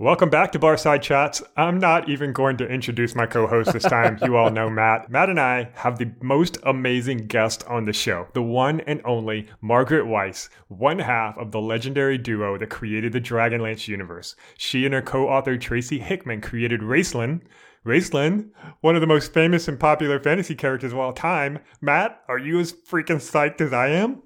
Welcome back to Barside Chats. I'm not even going to introduce my co host this time. you all know Matt. Matt and I have the most amazing guest on the show, the one and only Margaret Weis, one half of the legendary duo that created the Dragonlance universe. She and her co author Tracy Hickman created Raistlin. Raistlin, one of the most famous and popular fantasy characters of all time. Matt, are you as freaking psyched as I am?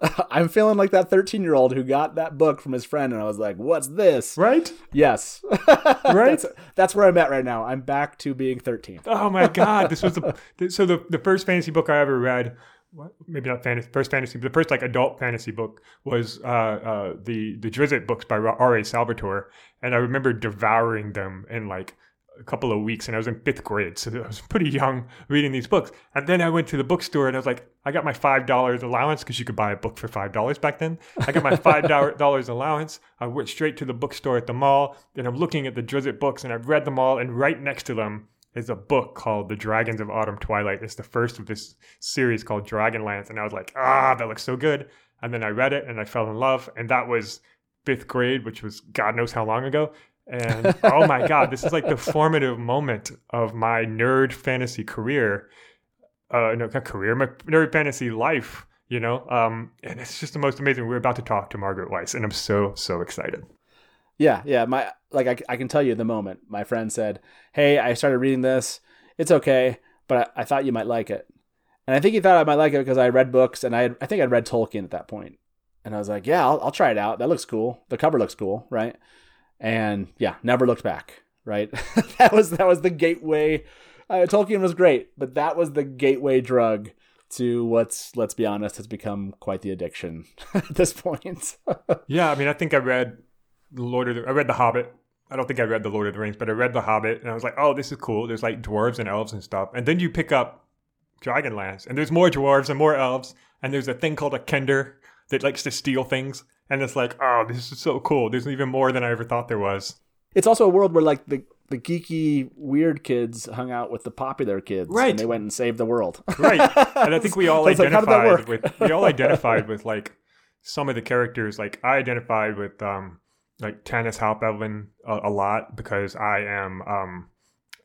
I'm feeling like that 13 year old who got that book from his friend, and I was like, "What's this?" Right? Yes. right. That's, that's, where I'm at right now. I'm back to being 13. Oh my god! This was the so the the first fantasy book I ever read. What, maybe not fantasy. First fantasy, but the first like adult fantasy book was uh, uh, the the Drizzt books by R. A. Salvatore, and I remember devouring them in like a couple of weeks and I was in fifth grade. So I was pretty young reading these books. And then I went to the bookstore and I was like, I got my $5 allowance because you could buy a book for $5 back then. I got my $5 allowance. I went straight to the bookstore at the mall and I'm looking at the Drizzt books and I've read them all. And right next to them is a book called The Dragons of Autumn Twilight. It's the first of this series called Dragonlance. And I was like, ah, that looks so good. And then I read it and I fell in love. And that was fifth grade, which was God knows how long ago. And oh my God, this is like the formative moment of my nerd fantasy career. Uh, no, career, my nerd fantasy life, you know? Um, and it's just the most amazing. We're about to talk to Margaret Weis, and I'm so, so excited. Yeah, yeah. My like I, I can tell you the moment my friend said, "Hey, I started reading this. It's okay, but I, I thought you might like it." And I think he thought I might like it because I read books, and I had, I think I'd read Tolkien at that point. And I was like, "Yeah, I'll, I'll try it out. That looks cool. The cover looks cool, right?" And yeah, never looked back. Right, that was that was the gateway. Uh, Tolkien was great, but that was the gateway drug to what's let's be honest has become quite the addiction at this point. yeah, I mean, I think I read Lord of the, I read The Hobbit. I don't think I read The Lord of the Rings, but I read The Hobbit, and I was like, oh, this is cool. There's like dwarves and elves and stuff, and then you pick up Dragonlance, and there's more dwarves and more elves, and there's a thing called a Kender that likes to steal things and it's like, oh, this is so cool. There's even more than I ever thought there was. It's also a world where like the the geeky weird kids hung out with the popular kids, right? And they went and saved the world, right? And I think we all identified like, with we all identified with like some of the characters. Like I identified with um like Tanis Half-Elven a, a lot because I am um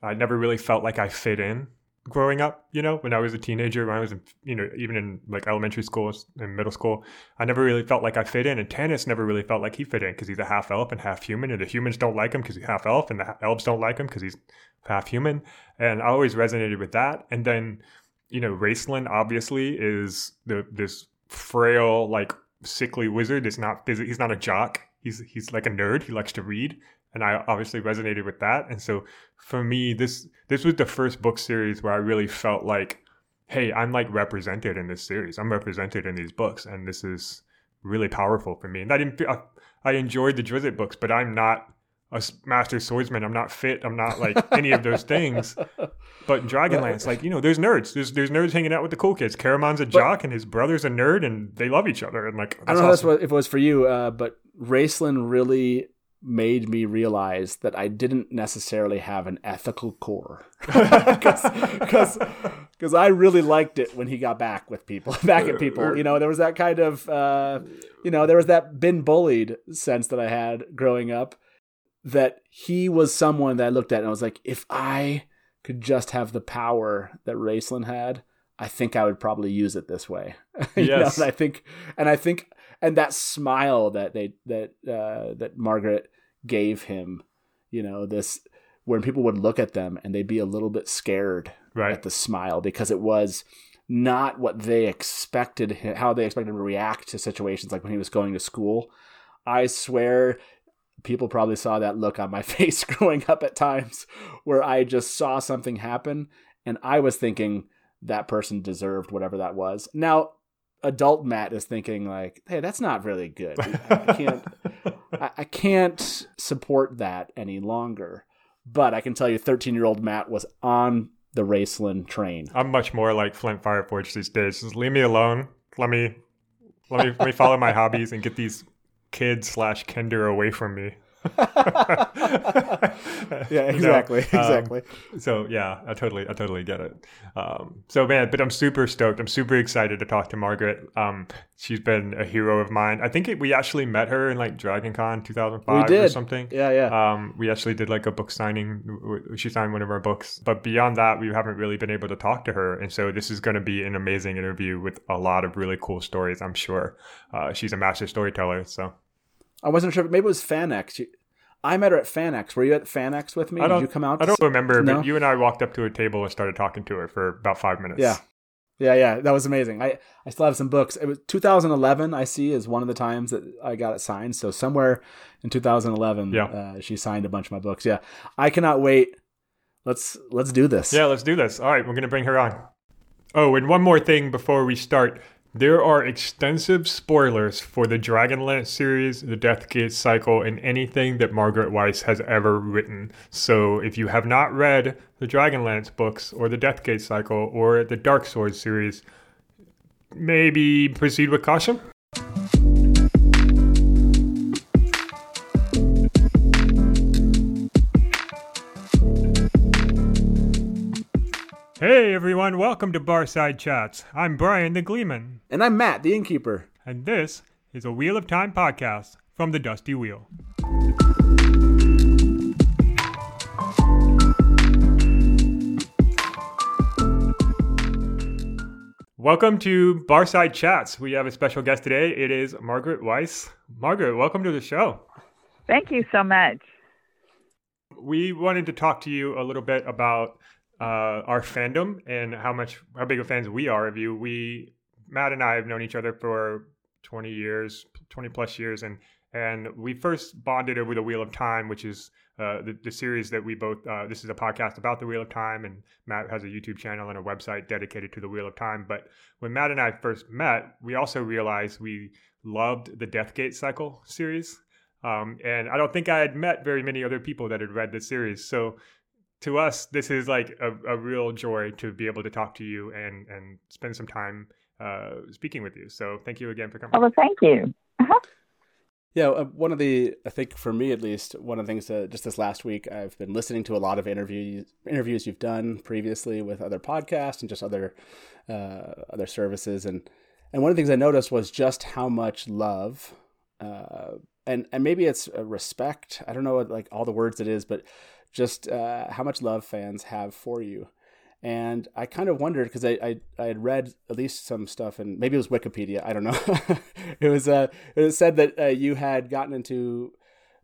I never really felt like I fit in growing up, you know, when I was a teenager, when I was, in, you know, even in like elementary school and middle school, I never really felt like I fit in. And Tanis never really felt like he fit in because he's a half elf and half human. And the humans don't like him because he's half elf and the elves don't like him because he's half human. And I always resonated with that. And then, you know, Raistlin obviously is the this frail, like sickly wizard. It's not, he's not a jock. He's, he's like a nerd. He likes to read and I obviously resonated with that. And so for me, this this was the first book series where I really felt like, hey, I'm like represented in this series. I'm represented in these books, and this is really powerful for me. And I didn't, I, I enjoyed the Drizzt books, but I'm not a master swordsman. I'm not fit. I'm not like any of those things. But in Dragonlance, like you know, there's nerds. There's there's nerds hanging out with the cool kids. Caramon's a jock, and his brother's a nerd, and they love each other. And like I don't know awesome. if it was for you, uh, but Raistlin really made me realize that I didn't necessarily have an ethical core. Because I really liked it when he got back with people back at people. You know there was that kind of uh, you know there was that been bullied sense that I had growing up that he was someone that I looked at and I was like if I could just have the power that Raistlin had I think I would probably use it this way. Yes. know, and I think and I think and that smile that they that uh, that Margaret gave him, you know, this when people would look at them and they'd be a little bit scared right. at the smile because it was not what they expected, how they expected him to react to situations like when he was going to school. I swear people probably saw that look on my face growing up at times where I just saw something happen and I was thinking that person deserved whatever that was. Now, adult Matt is thinking like, "Hey, that's not really good. I can't, I, I can't support that any longer." But I can tell you, thirteen-year-old Matt was on the Raistlin train. I'm much more like Flint Fireforge these days. Just leave me alone. Let me, let me, let me follow my hobbies and get these kids slash Kender away from me. yeah, exactly, um, exactly. So yeah, I totally, I totally get it. Um, so man, but I'm super stoked. I'm super excited to talk to Margaret. Um, she's been a hero of mine. I think it, we actually met her in like Dragon Con 2005 or something. Yeah, yeah. Um, we actually did like a book signing. She signed one of our books, but beyond that, we haven't really been able to talk to her. And so this is going to be an amazing interview with a lot of really cool stories. I'm sure. Uh, she's a master storyteller. So I wasn't sure. Maybe it was FanX. I met her at FanX. Were you at FanX with me? Did you come out? I don't remember, no? but you and I walked up to a table and started talking to her for about five minutes. Yeah. Yeah, yeah, that was amazing. I, I still have some books. It was 2011. I see is one of the times that I got it signed. So somewhere in 2011, yeah. Uh, she signed a bunch of my books. Yeah, I cannot wait. Let's let's do this. Yeah, let's do this. All right, we're gonna bring her on. Oh, and one more thing before we start. There are extensive spoilers for the Dragonlance series, the Deathgate cycle, and anything that Margaret Weis has ever written. So if you have not read the Dragonlance books or the Deathgate cycle or the Dark Sword series, maybe proceed with caution. Hey everyone, welcome to Barside Chats. I'm Brian the Gleeman. And I'm Matt the Innkeeper. And this is a Wheel of Time podcast from the Dusty Wheel. Welcome to Barside Chats. We have a special guest today. It is Margaret Weis. Margaret, welcome to the show. Thank you so much. We wanted to talk to you a little bit about uh, our fandom and how much how big of fans we are of you. We Matt and I have known each other for 20 years, 20 plus years, and and we first bonded over the Wheel of Time, which is uh, the, the series that we both. Uh, this is a podcast about the Wheel of Time, and Matt has a YouTube channel and a website dedicated to the Wheel of Time. But when Matt and I first met, we also realized we loved the Deathgate Cycle series. Um, and I don't think I had met very many other people that had read the series. So to us, this is like a, a, real joy to be able to talk to you and and spend some time uh, speaking with you. So thank you again for coming. Oh, well, thank you. Uh-huh. Yeah, uh, one of the I think for me at least one of the things that just this last week I've been listening to a lot of interviews interviews you've done previously with other podcasts and just other uh, other services and and one of the things I noticed was just how much love uh, and and maybe it's respect I don't know what like all the words it is but just uh, how much love fans have for you. And I kind of wondered because I, I, I had read at least some stuff and maybe it was Wikipedia. I don't know. it was uh, it said that uh, you had gotten into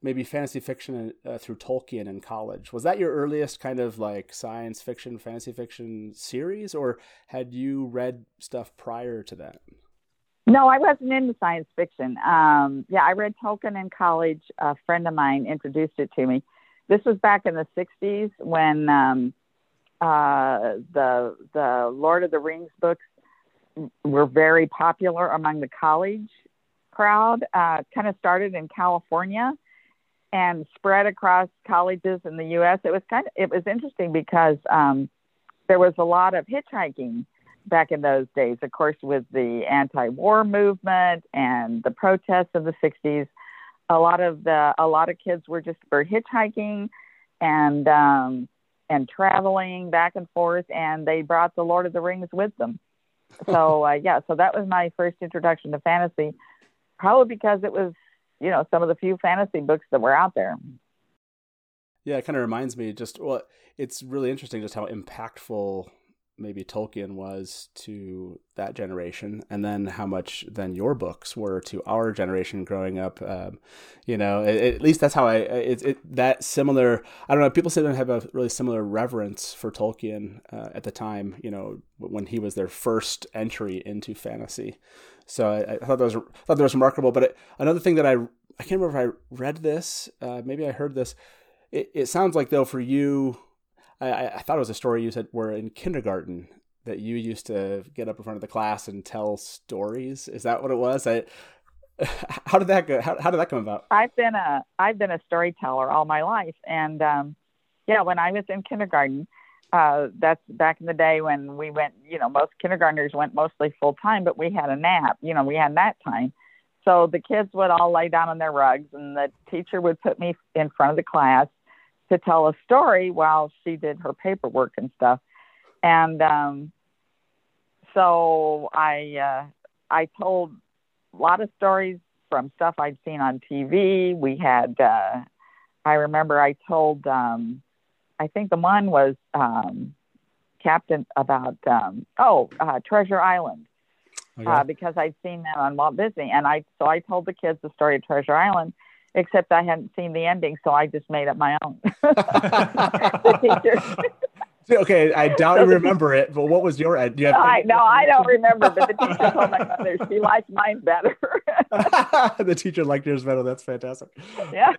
maybe fantasy fiction uh, through Tolkien in college. Was that your earliest kind of like science fiction, fantasy fiction series, or had you read stuff prior to that? No, I wasn't into science fiction. Um, yeah, I read Tolkien in college. A friend of mine introduced it to me this was back in the 60s when um, uh, the the Lord of the Rings books were very popular among the college crowd. Uh, kind of started in California and spread across colleges in the U.S. It was kind of it was interesting because um, there was a lot of hitchhiking back in those days. Of course, with the anti-war movement and the protests of the 60s, a lot of the a lot of kids were just for hitchhiking and um and traveling back and forth and they brought the lord of the rings with them. So uh, yeah so that was my first introduction to fantasy probably because it was you know some of the few fantasy books that were out there. Yeah it kind of reminds me just well it's really interesting just how impactful maybe Tolkien was to that generation, and then how much then your books were to our generation growing up. Um, you know, it, at least that's how I it, it that similar. I don't know. People say they have a really similar reverence for Tolkien uh, at the time. You know, when he was their first entry into fantasy. So I, I thought that was thought that was remarkable. But it, another thing that I I can't remember if I read this. Uh, maybe I heard this. It, it sounds like though for you I, I thought it was a story you said were in kindergarten that you used to get up in front of the class and tell stories. Is that what it was? I, how did that go? How, how did that come about? I've been a I've been a storyteller all my life, and um, yeah, when I was in kindergarten, uh, that's back in the day when we went. You know, most kindergartners went mostly full time, but we had a nap. You know, we had nap time. So the kids would all lay down on their rugs, and the teacher would put me in front of the class to tell a story while she did her paperwork and stuff. And um, so I uh, I told a lot of stories from stuff I'd seen on TV. We had uh, I remember I told um, I think the one was um, Captain about um, oh uh, Treasure Island. Okay. Uh, because I'd seen that on Walt Disney, and I so I told the kids the story of Treasure Island, except I hadn't seen the ending, so I just made up my own. okay, I doubt you remember it, but what was your end? Do you have I, no, I don't remember, but the teacher told my mother she liked mine better. the teacher liked yours better. That's fantastic. Yeah.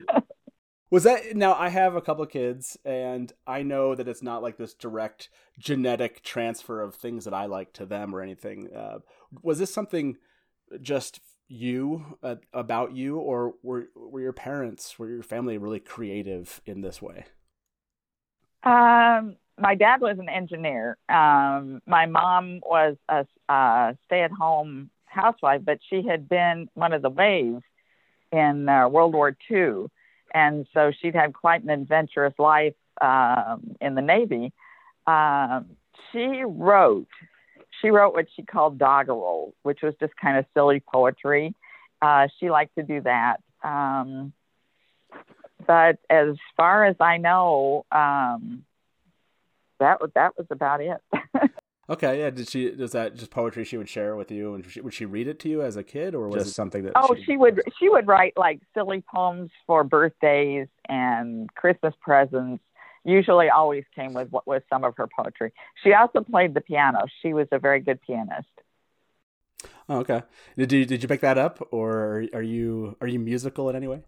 Was that now? I have a couple of kids, and I know that it's not like this direct genetic transfer of things that I like to them or anything. Uh, was this something just you uh, about you, or were were your parents, were your family really creative in this way? Um, my dad was an engineer. Um, my mom was a, a stay-at-home housewife, but she had been one of the waves in uh, World War II and so she'd had quite an adventurous life um, in the Navy. Um, she wrote, she wrote what she called doggerel, which was just kind of silly poetry. Uh, she liked to do that. Um, but as far as I know, um, that was that was about it. Okay, yeah. Did she? Does that just poetry she would share with you, and she, would she read it to you as a kid, or was just, it something that? Oh, she, she would. She would write like silly poems for birthdays and Christmas presents. Usually, always came with what was some of her poetry. She also played the piano. She was a very good pianist. Oh, okay. Did you did you pick that up, or are you are you musical in any way?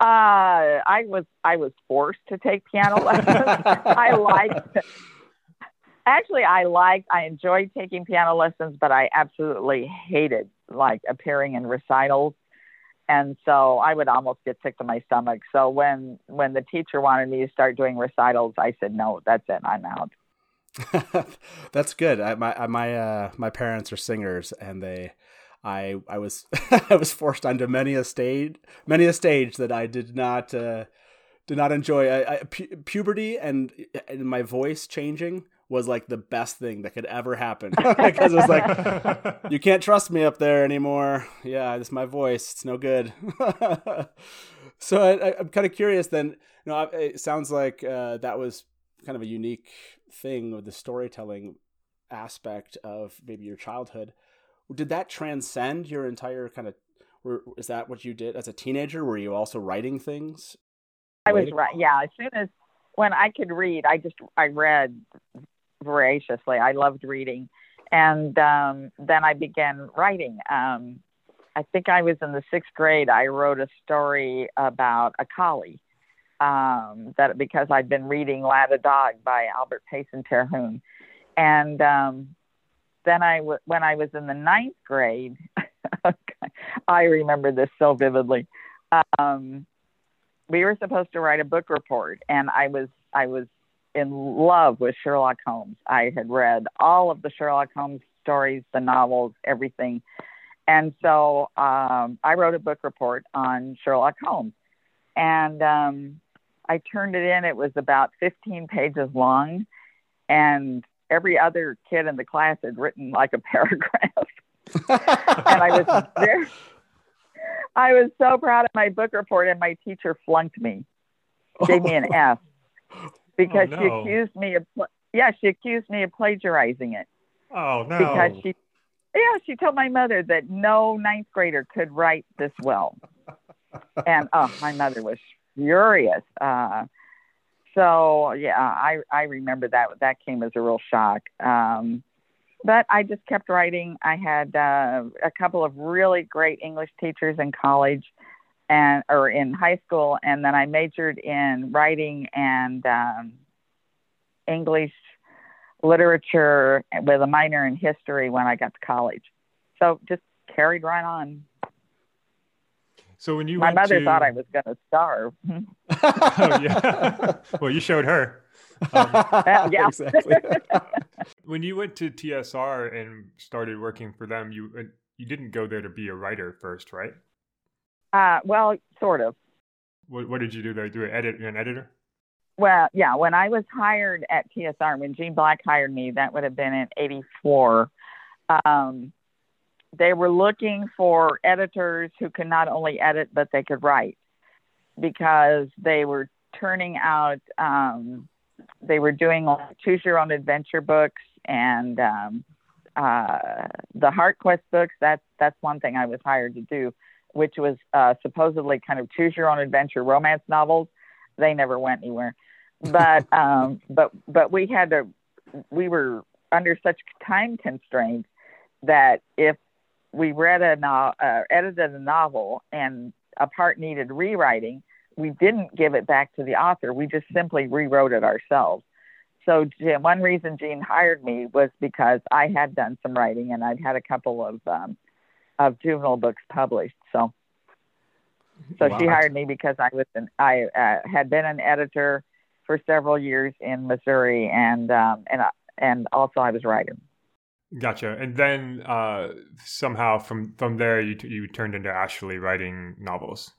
Uh, I was I was forced to take piano lessons. I liked actually i liked i enjoyed taking piano lessons but i absolutely hated like appearing in recitals and so i would almost get sick to my stomach. So when when the teacher wanted me to start doing recitals i said no that's it. I'm out. That's good. I, my my uh my parents are singers and they i i was i was forced onto many a stage many a stage that i did not uh did not enjoy. I, I, pu- puberty and and my voice changing was like the best thing that could ever happen because it was like you can't trust me up there anymore. Yeah, it's my voice. It's no good. so I, am kind of curious. Then, you know, it sounds like uh, that was kind of a unique thing with the storytelling aspect of maybe your childhood. Did that transcend your entire kind of? Were, is that what you did as a teenager? Were you also writing things? I was right. Yeah, as soon as when I could read, I just I read voraciously. I loved reading. And um, then I began writing. Um, I think I was in the sixth grade. I wrote a story about a collie um, that because I'd been reading Lad a Dog by Albert Payson Terhune. And um, then I, w- when I was in the ninth grade, I remember this so vividly. Um, we were supposed to write a book report, and I was I was in love with Sherlock Holmes. I had read all of the Sherlock Holmes stories, the novels, everything. And so um, I wrote a book report on Sherlock Holmes. And um, I turned it in. It was about 15 pages long. And every other kid in the class had written like a paragraph. and I was very, I was so proud of my book report, and my teacher flunked me, gave me an F because oh, no. she accused me of yeah she accused me of plagiarizing it. Oh no! Because she yeah she told my mother that no ninth grader could write this well, and oh my mother was furious. Uh, so yeah, I I remember that that came as a real shock. Um, but I just kept writing. I had uh, a couple of really great English teachers in college and or in high school, and then I majored in writing and um, English literature with a minor in history when I got to college. So just carried right on. So when you my mother to... thought I was going to starve. oh yeah. well, you showed her. Um, yeah. exactly. when you went to TSR and started working for them, you uh, you didn't go there to be a writer first, right? Uh, well, sort of. What, what did you do there? Do an edit? You're an editor? well, yeah, when I was hired at TSR, when Jean Black hired me, that would have been in '84. Um, they were looking for editors who could not only edit but they could write because they were turning out. Um, they were doing like choose your own adventure books and um, uh, the Heart Quest books. That's that's one thing I was hired to do, which was uh, supposedly kind of choose your own adventure romance novels. They never went anywhere, but um, but but we had to. We were under such time constraints that if we read a no, uh, edited a novel and a part needed rewriting, we didn't give it back to the author. We just simply rewrote it ourselves. So Jim, one reason Jean hired me was because I had done some writing and I'd had a couple of um, of juvenile books published. So so wow. she hired me because I was an I uh, had been an editor for several years in Missouri and um, and uh, and also I was writing. Gotcha. And then uh, somehow from from there you t- you turned into actually writing novels.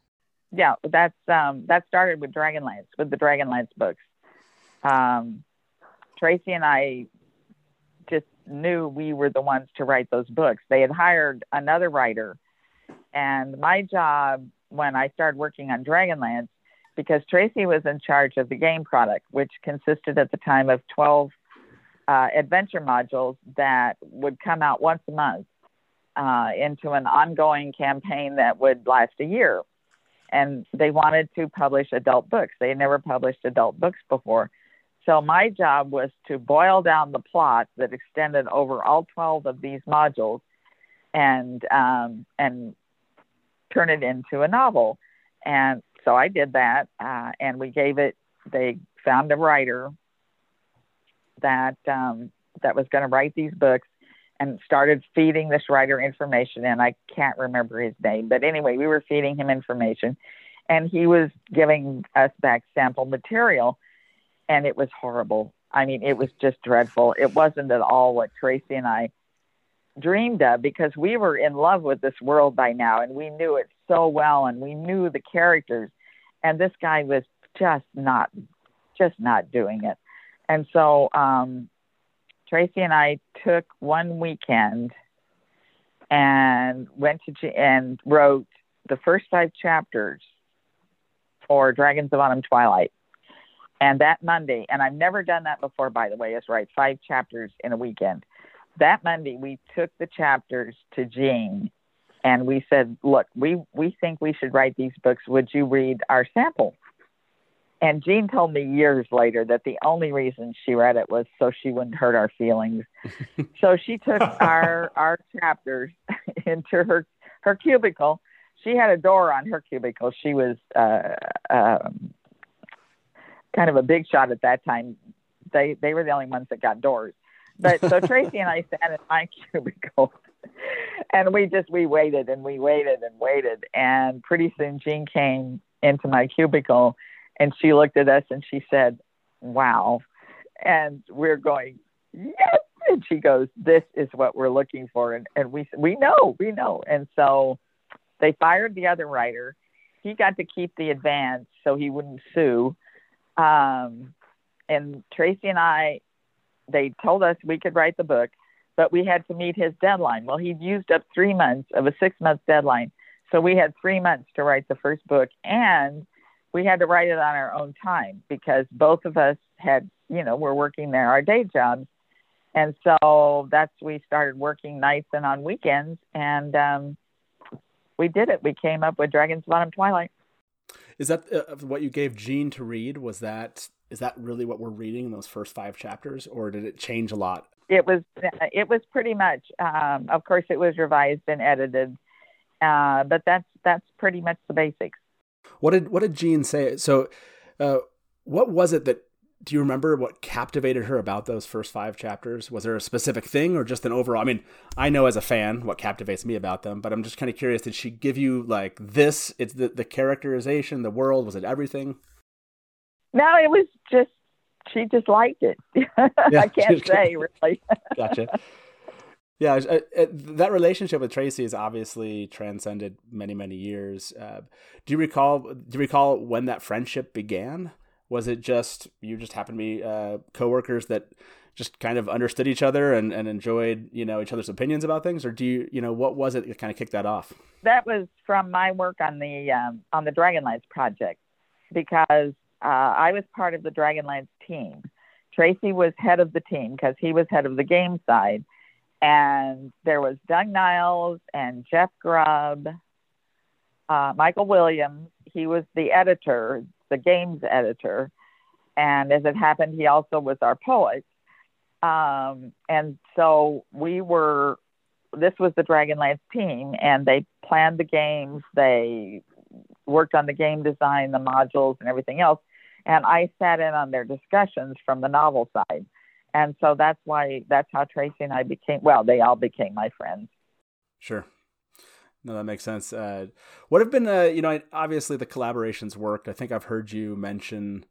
Yeah, that's um, that started with Dragonlance with the Dragonlance books. Um, Tracy and I knew we were the ones to write those books. They had hired another writer, and my job when I started working on Dragonlance, because Tracy was in charge of the game product, which consisted at the time of 12 uh, adventure modules that would come out once a month uh, into an ongoing campaign that would last a year. And they wanted to publish adult books. They had never published adult books before. So my job was to boil down the plot that extended over all 12 of these modules and um, and turn it into a novel. And so I did that, uh, and we gave it. They found a writer that um, that was going to write these books and started feeding this writer information and I can't remember his name but anyway we were feeding him information and he was giving us back sample material and it was horrible. I mean it was just dreadful. It wasn't at all what Tracy and I dreamed of because we were in love with this world by now and we knew it so well and we knew the characters. And this guy was just not just not doing it. And so um, Tracy and I took one weekend and went to and wrote the first five chapters for Dragons of Autumn Twilight. And that Monday, and I've never done that before, by the way, is write five chapters in a weekend. That Monday, we took the chapters to Jean and we said, Look, we, we think we should write these books. Would you read our sample? And Jean told me years later that the only reason she read it was so she wouldn't hurt our feelings. so she took our our chapters into her her cubicle. She had a door on her cubicle. She was uh, um, kind of a big shot at that time. They they were the only ones that got doors. But so Tracy and I sat in my cubicle and we just we waited and we waited and waited and pretty soon Jean came into my cubicle and she looked at us and she said, Wow. And we're going, Yes. And she goes, This is what we're looking for. And, and we, we know, we know. And so they fired the other writer. He got to keep the advance so he wouldn't sue. Um, and Tracy and I, they told us we could write the book, but we had to meet his deadline. Well, he'd used up three months of a six month deadline. So we had three months to write the first book. And we had to write it on our own time because both of us had, you know, we're working there, our day jobs. And so that's, we started working nights and on weekends. And um, we did it. We came up with Dragons of Autumn Twilight. Is that uh, what you gave Jean to read? Was that, is that really what we're reading in those first five chapters or did it change a lot? It was, it was pretty much, um, of course it was revised and edited. Uh, but that's, that's pretty much the basics. What did what did Jean say? So, uh, what was it that do you remember what captivated her about those first five chapters? Was there a specific thing or just an overall? I mean, I know as a fan what captivates me about them, but I'm just kind of curious. Did she give you like this? It's the the characterization, the world. Was it everything? No, it was just she just liked it. Yeah, I can't say really. gotcha. Yeah, uh, uh, that relationship with Tracy has obviously transcended many, many years. Uh, do you recall? Do you recall when that friendship began? Was it just you just happened to be uh, coworkers that just kind of understood each other and, and enjoyed you know each other's opinions about things, or do you you know what was it that kind of kicked that off? That was from my work on the um, on the Dragonlance project because uh, I was part of the Dragonlance team. Tracy was head of the team because he was head of the game side, and there was Doug Niles and Jeff Grubb, uh, Michael Williams. He was the editor, the games editor, and as it happened, he also was our poet. Um, and so we were. This was the Dragonlance team, and they planned the games. They worked on the game design, the modules, and everything else. And I sat in on their discussions from the novel side. And so that's why that's how Tracy and I became well, they all became my friends. Sure. No, that makes sense. Uh, what have been, you know, obviously the collaborations worked. I think I've heard you mention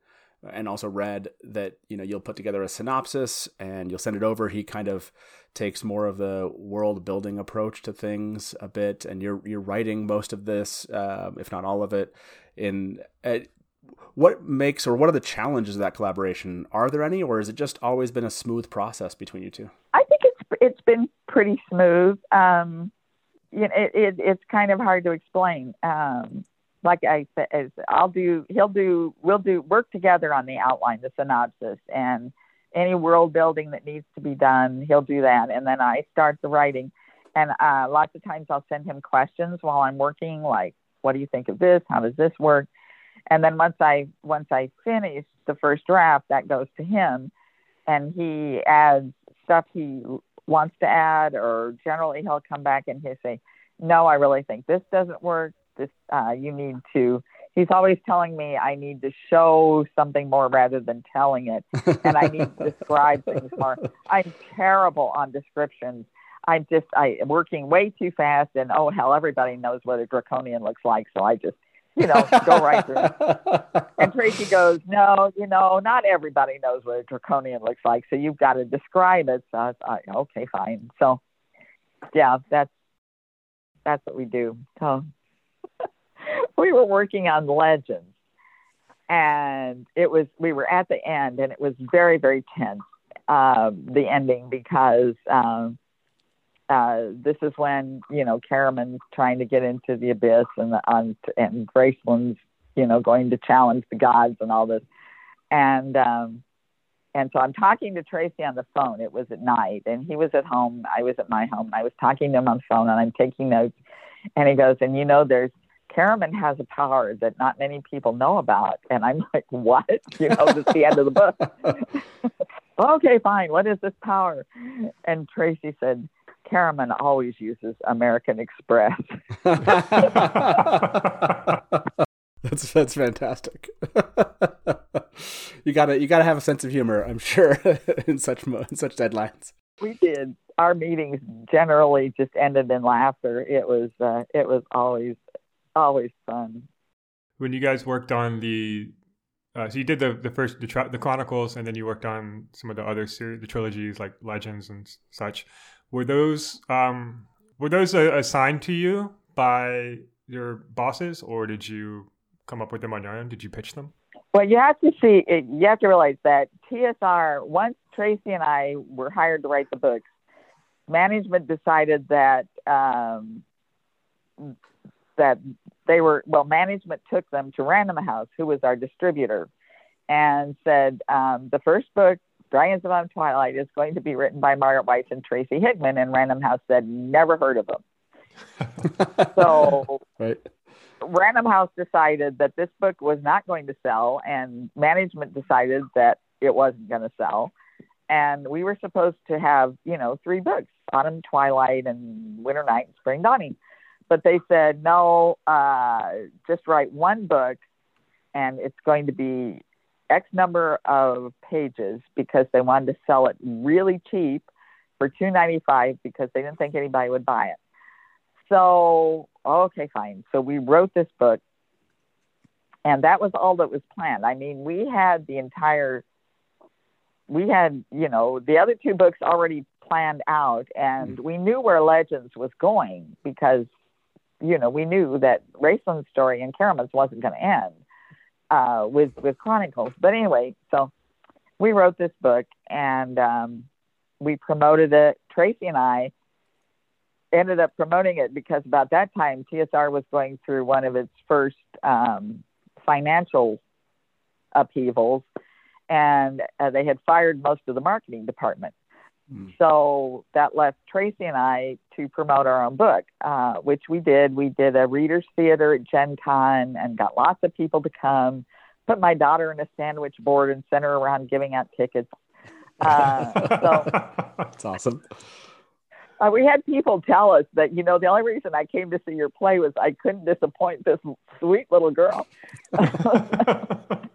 and also read that you know you'll put together a synopsis and you'll send it over. He kind of takes more of the world building approach to things a bit and you're you're writing most of this uh, if not all of it. In uh, what makes or what are the challenges of that collaboration? Are there any or has it just always been a smooth process between you two? I think it's it's been pretty smooth. Um you know, it, it, it's kind of hard to explain um like I said, I'll do, he'll do, we'll do work together on the outline, the synopsis, and any world building that needs to be done, he'll do that. And then I start the writing. And uh, lots of times I'll send him questions while I'm working, like, what do you think of this? How does this work? And then once I once I finish the first draft, that goes to him, and he adds stuff he wants to add, or generally he'll come back and he'll say, "No, I really think this doesn't work. This uh, you need to he's always telling me i need to show something more rather than telling it. And i need to describe things more. I'm terrible on descriptions. I'm just i working way too fast and oh hell everybody knows what a draconian looks like. So i just you know go right through. And tracy goes no you know not everybody knows what a draconian looks like so you've got to describe it. So I, okay fine. So yeah that's that's what we do. So we were working on legends and it was we were at the end and it was very very tense uh, the ending because um, uh, this is when you know Caramon's trying to get into the abyss and the, um, and Raistlin's you know going to challenge the gods and all this and um, and so I'm talking to Tracy on the phone. It was at night and he was at home. I was at my home. I was talking to him on the phone and I'm taking notes. And he goes, and you know, there's Caramond has a power that not many people know about. And I'm like, what? You know, that's the end of the book. okay, fine. What is this power? And Tracy said, Caramon always uses American Express. that's that's fantastic. you gotta you gotta have a sense of humor, I'm sure, in such in such deadlines. We did. Our meetings generally just ended in laughter. It was uh, it was always always fun. When you guys worked on the, uh, so you did the the first the, the Chronicles, and then you worked on some of the other series, the trilogies like Legends and such. Were those um, were those uh, assigned to you by your bosses, or did you come up with them on your own? Did you pitch them? Well, you have to see. You have to realize that TSR. Once Tracy and I were hired to write the books, management decided that um, that they were well management took them to random house who was our distributor and said um, the first book dragons of twilight is going to be written by margaret weis and tracy hickman and random house said never heard of them so right. random house decided that this book was not going to sell and management decided that it wasn't going to sell. And we were supposed to have you know three books autumn twilight and winter night and spring dawning. But they said no uh, just write one book and it's going to be x number of pages because they wanted to sell it really cheap for 295 because they didn't think anybody would buy it so okay fine so we wrote this book and that was all that was planned i mean we had the entire we had you know the other two books already planned out and hmm. we knew where legends was going because you know, we knew that Raistlin's story and Caramon's wasn't going to end. Uh, with with Chronicles. But anyway, so we wrote this book and um, we promoted it. Tracy and I ended up promoting it because about that time TSR was going through one of its first um, financial upheavals, and uh, they had fired most of the marketing department. Mm. So that left Tracy and I to promote our own book, uh, which we did. We did a readers theater at Gen Con and got lots of people to come. Put my daughter in a sandwich board and sent her around giving out tickets. Uh, so that's awesome. Uh, we had people tell us that you know the only reason I came to see your play was I couldn't disappoint this sweet little girl.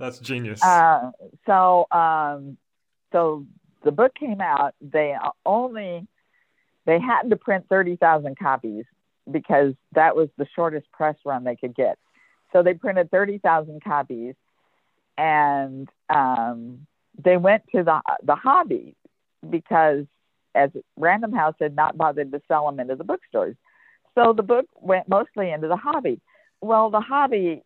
That's genius. Uh, so, um, so the book came out. They only they had to print thirty thousand copies because that was the shortest press run they could get. So they printed thirty thousand copies, and um, they went to the the hobby because as Random House had not bothered to sell them into the bookstores. So the book went mostly into the hobby. Well, the hobby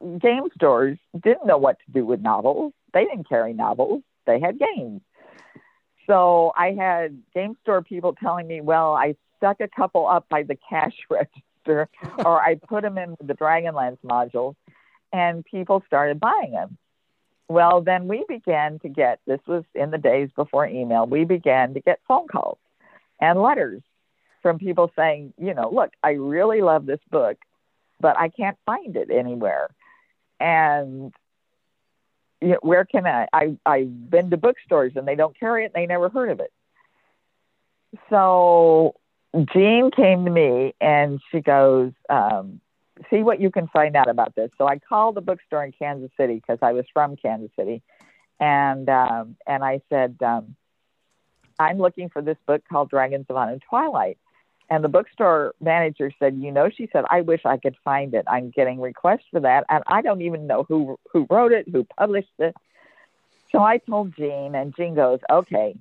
game stores didn't know what to do with novels. They didn't carry novels. They had games. So I had game store people telling me, well, I stuck a couple up by the cash register or I put them in the Dragonlance modules and people started buying them. Well, then we began to get, this was in the days before email, we began to get phone calls and letters from people saying, you know, look, I really love this book, but I can't find it anywhere. And you where can I, I? I've been to bookstores and they don't carry it. They never heard of it. So Jean came to me and she goes, um, see what you can find out about this. So I called the bookstore in Kansas City because I was from Kansas City, and um, and I said, um, I'm looking for this book called Dragons of Autumn Twilight. And the bookstore manager said, you know, she said, I wish I could find it. I'm getting requests for that, and I don't even know who who wrote it, who published it. So I told Jean, and Jean goes, okay,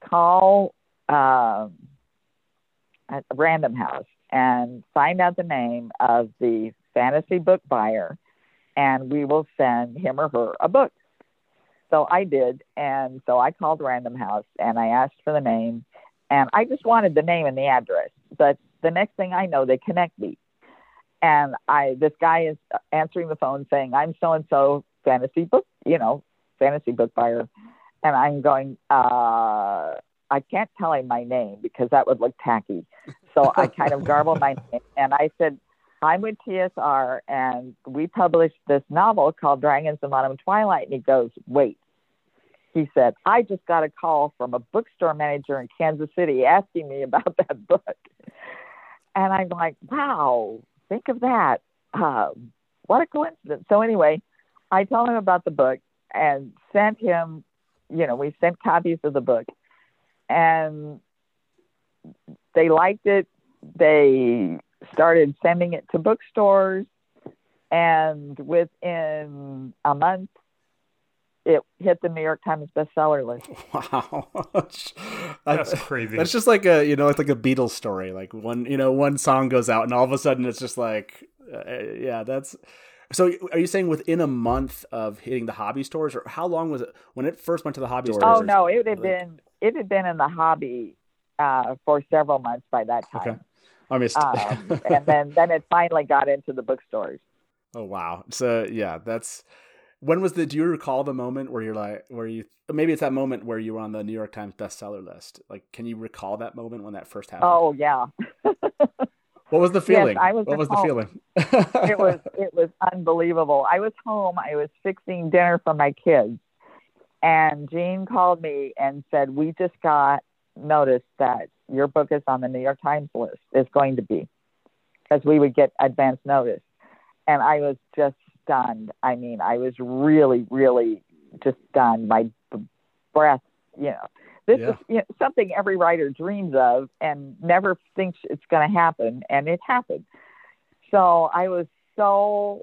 call um, Random House and find out the name of the fantasy book buyer, and we will send him or her a book. So I did, and so I called Random House and I asked for the name, and I just wanted the name and the address. But the next thing I know, they connect me, and I this guy is answering the phone saying, "I'm so and so fantasy book, you know, fantasy book buyer," and I'm going, uh, I can't tell him my name because that would look tacky. So I kind of garbled my name and I said, I'm with TSR and we published this novel called Dragons of Autumn Twilight. And he goes, Wait. He said, I just got a call from a bookstore manager in Kansas City asking me about that book. And I'm like, wow, think of that. Uh, what a coincidence. So, anyway, I told him about the book and sent him, you know, we sent copies of the book and they liked it. They started sending it to bookstores, and within a month, it hit the New York Times bestseller list. Wow, that's crazy. That's just like a you know it's like a Beatles story. Like one you know one song goes out, and all of a sudden it's just like uh, yeah, that's. So, are you saying within a month of hitting the hobby stores, or how long was it when it first went to the hobby stores? Oh no, it had like... been it had been in the hobby uh, for several months by that time. Okay. I missed. Um, and then then it finally got into the bookstores. Oh wow! So yeah, that's when was the? Do you recall the moment where you're like, where you maybe it's that moment where you were on the New York Times bestseller list? Like, can you recall that moment when that first happened? Oh yeah. what was the feeling? Yes, I was what was home. the feeling? it was it was unbelievable. I was home. I was fixing dinner for my kids, and Jean called me and said, "We just got notice that your book is on the New York Times list. Is going to be because we would get advance notice." And I was just stunned. I mean, I was really, really just stunned. My breath, you know, this yeah. is you know, something every writer dreams of and never thinks it's going to happen, and it happened. So I was so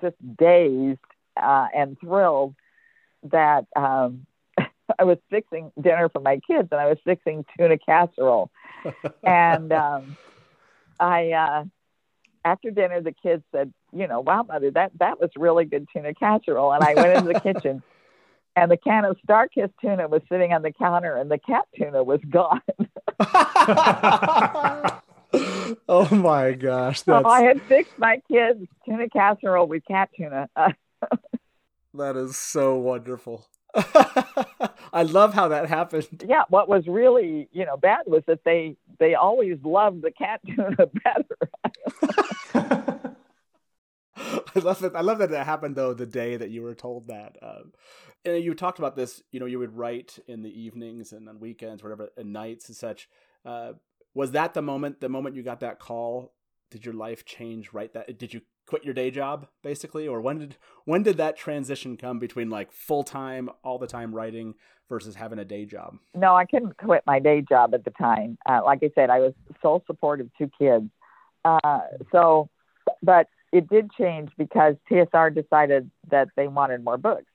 just dazed uh, and thrilled that um, I was fixing dinner for my kids and I was fixing tuna casserole. and um, I, uh, after dinner, the kids said, you know, wow, mother, that that was really good tuna casserole. And I went into the kitchen, and the can of Starkist tuna was sitting on the counter, and the cat tuna was gone. oh my gosh! That's... So I had fixed my kids tuna casserole with cat tuna. that is so wonderful. I love how that happened. Yeah, what was really, you know, bad was that they they always loved the cat tuna better. I love that. I love that that happened though the day that you were told that. Um, and you talked about this. You know, you would write in the evenings and on weekends, whatever, and nights and such. Uh, was that the moment? The moment you got that call, did your life change? Right. That did you quit your day job basically, or when did when did that transition come between like full time, all the time writing versus having a day job? No, I couldn't quit my day job at the time. Uh, like I said, I was sole support of two kids. Uh, so, but it did change because TSR decided that they wanted more books.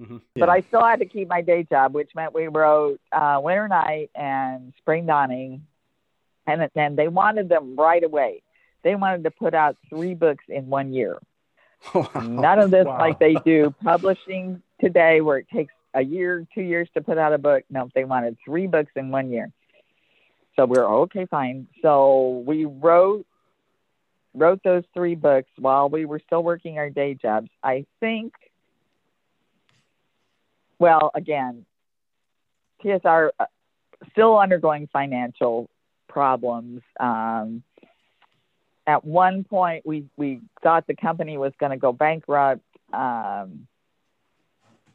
Mm-hmm. Yeah. But I still had to keep my day job, which meant we wrote uh, Winter Night and Spring Dawning, and then they wanted them right away. They wanted to put out three books in one year. Wow. None of this wow. like they do publishing today, where it takes a year, two years to put out a book. No, they wanted three books in one year. So we are okay, fine. So we wrote wrote those three books while we were still working our day jobs. I think, well, again, TSR uh, still undergoing financial problems. Um, at one point, we, we thought the company was going to go bankrupt um,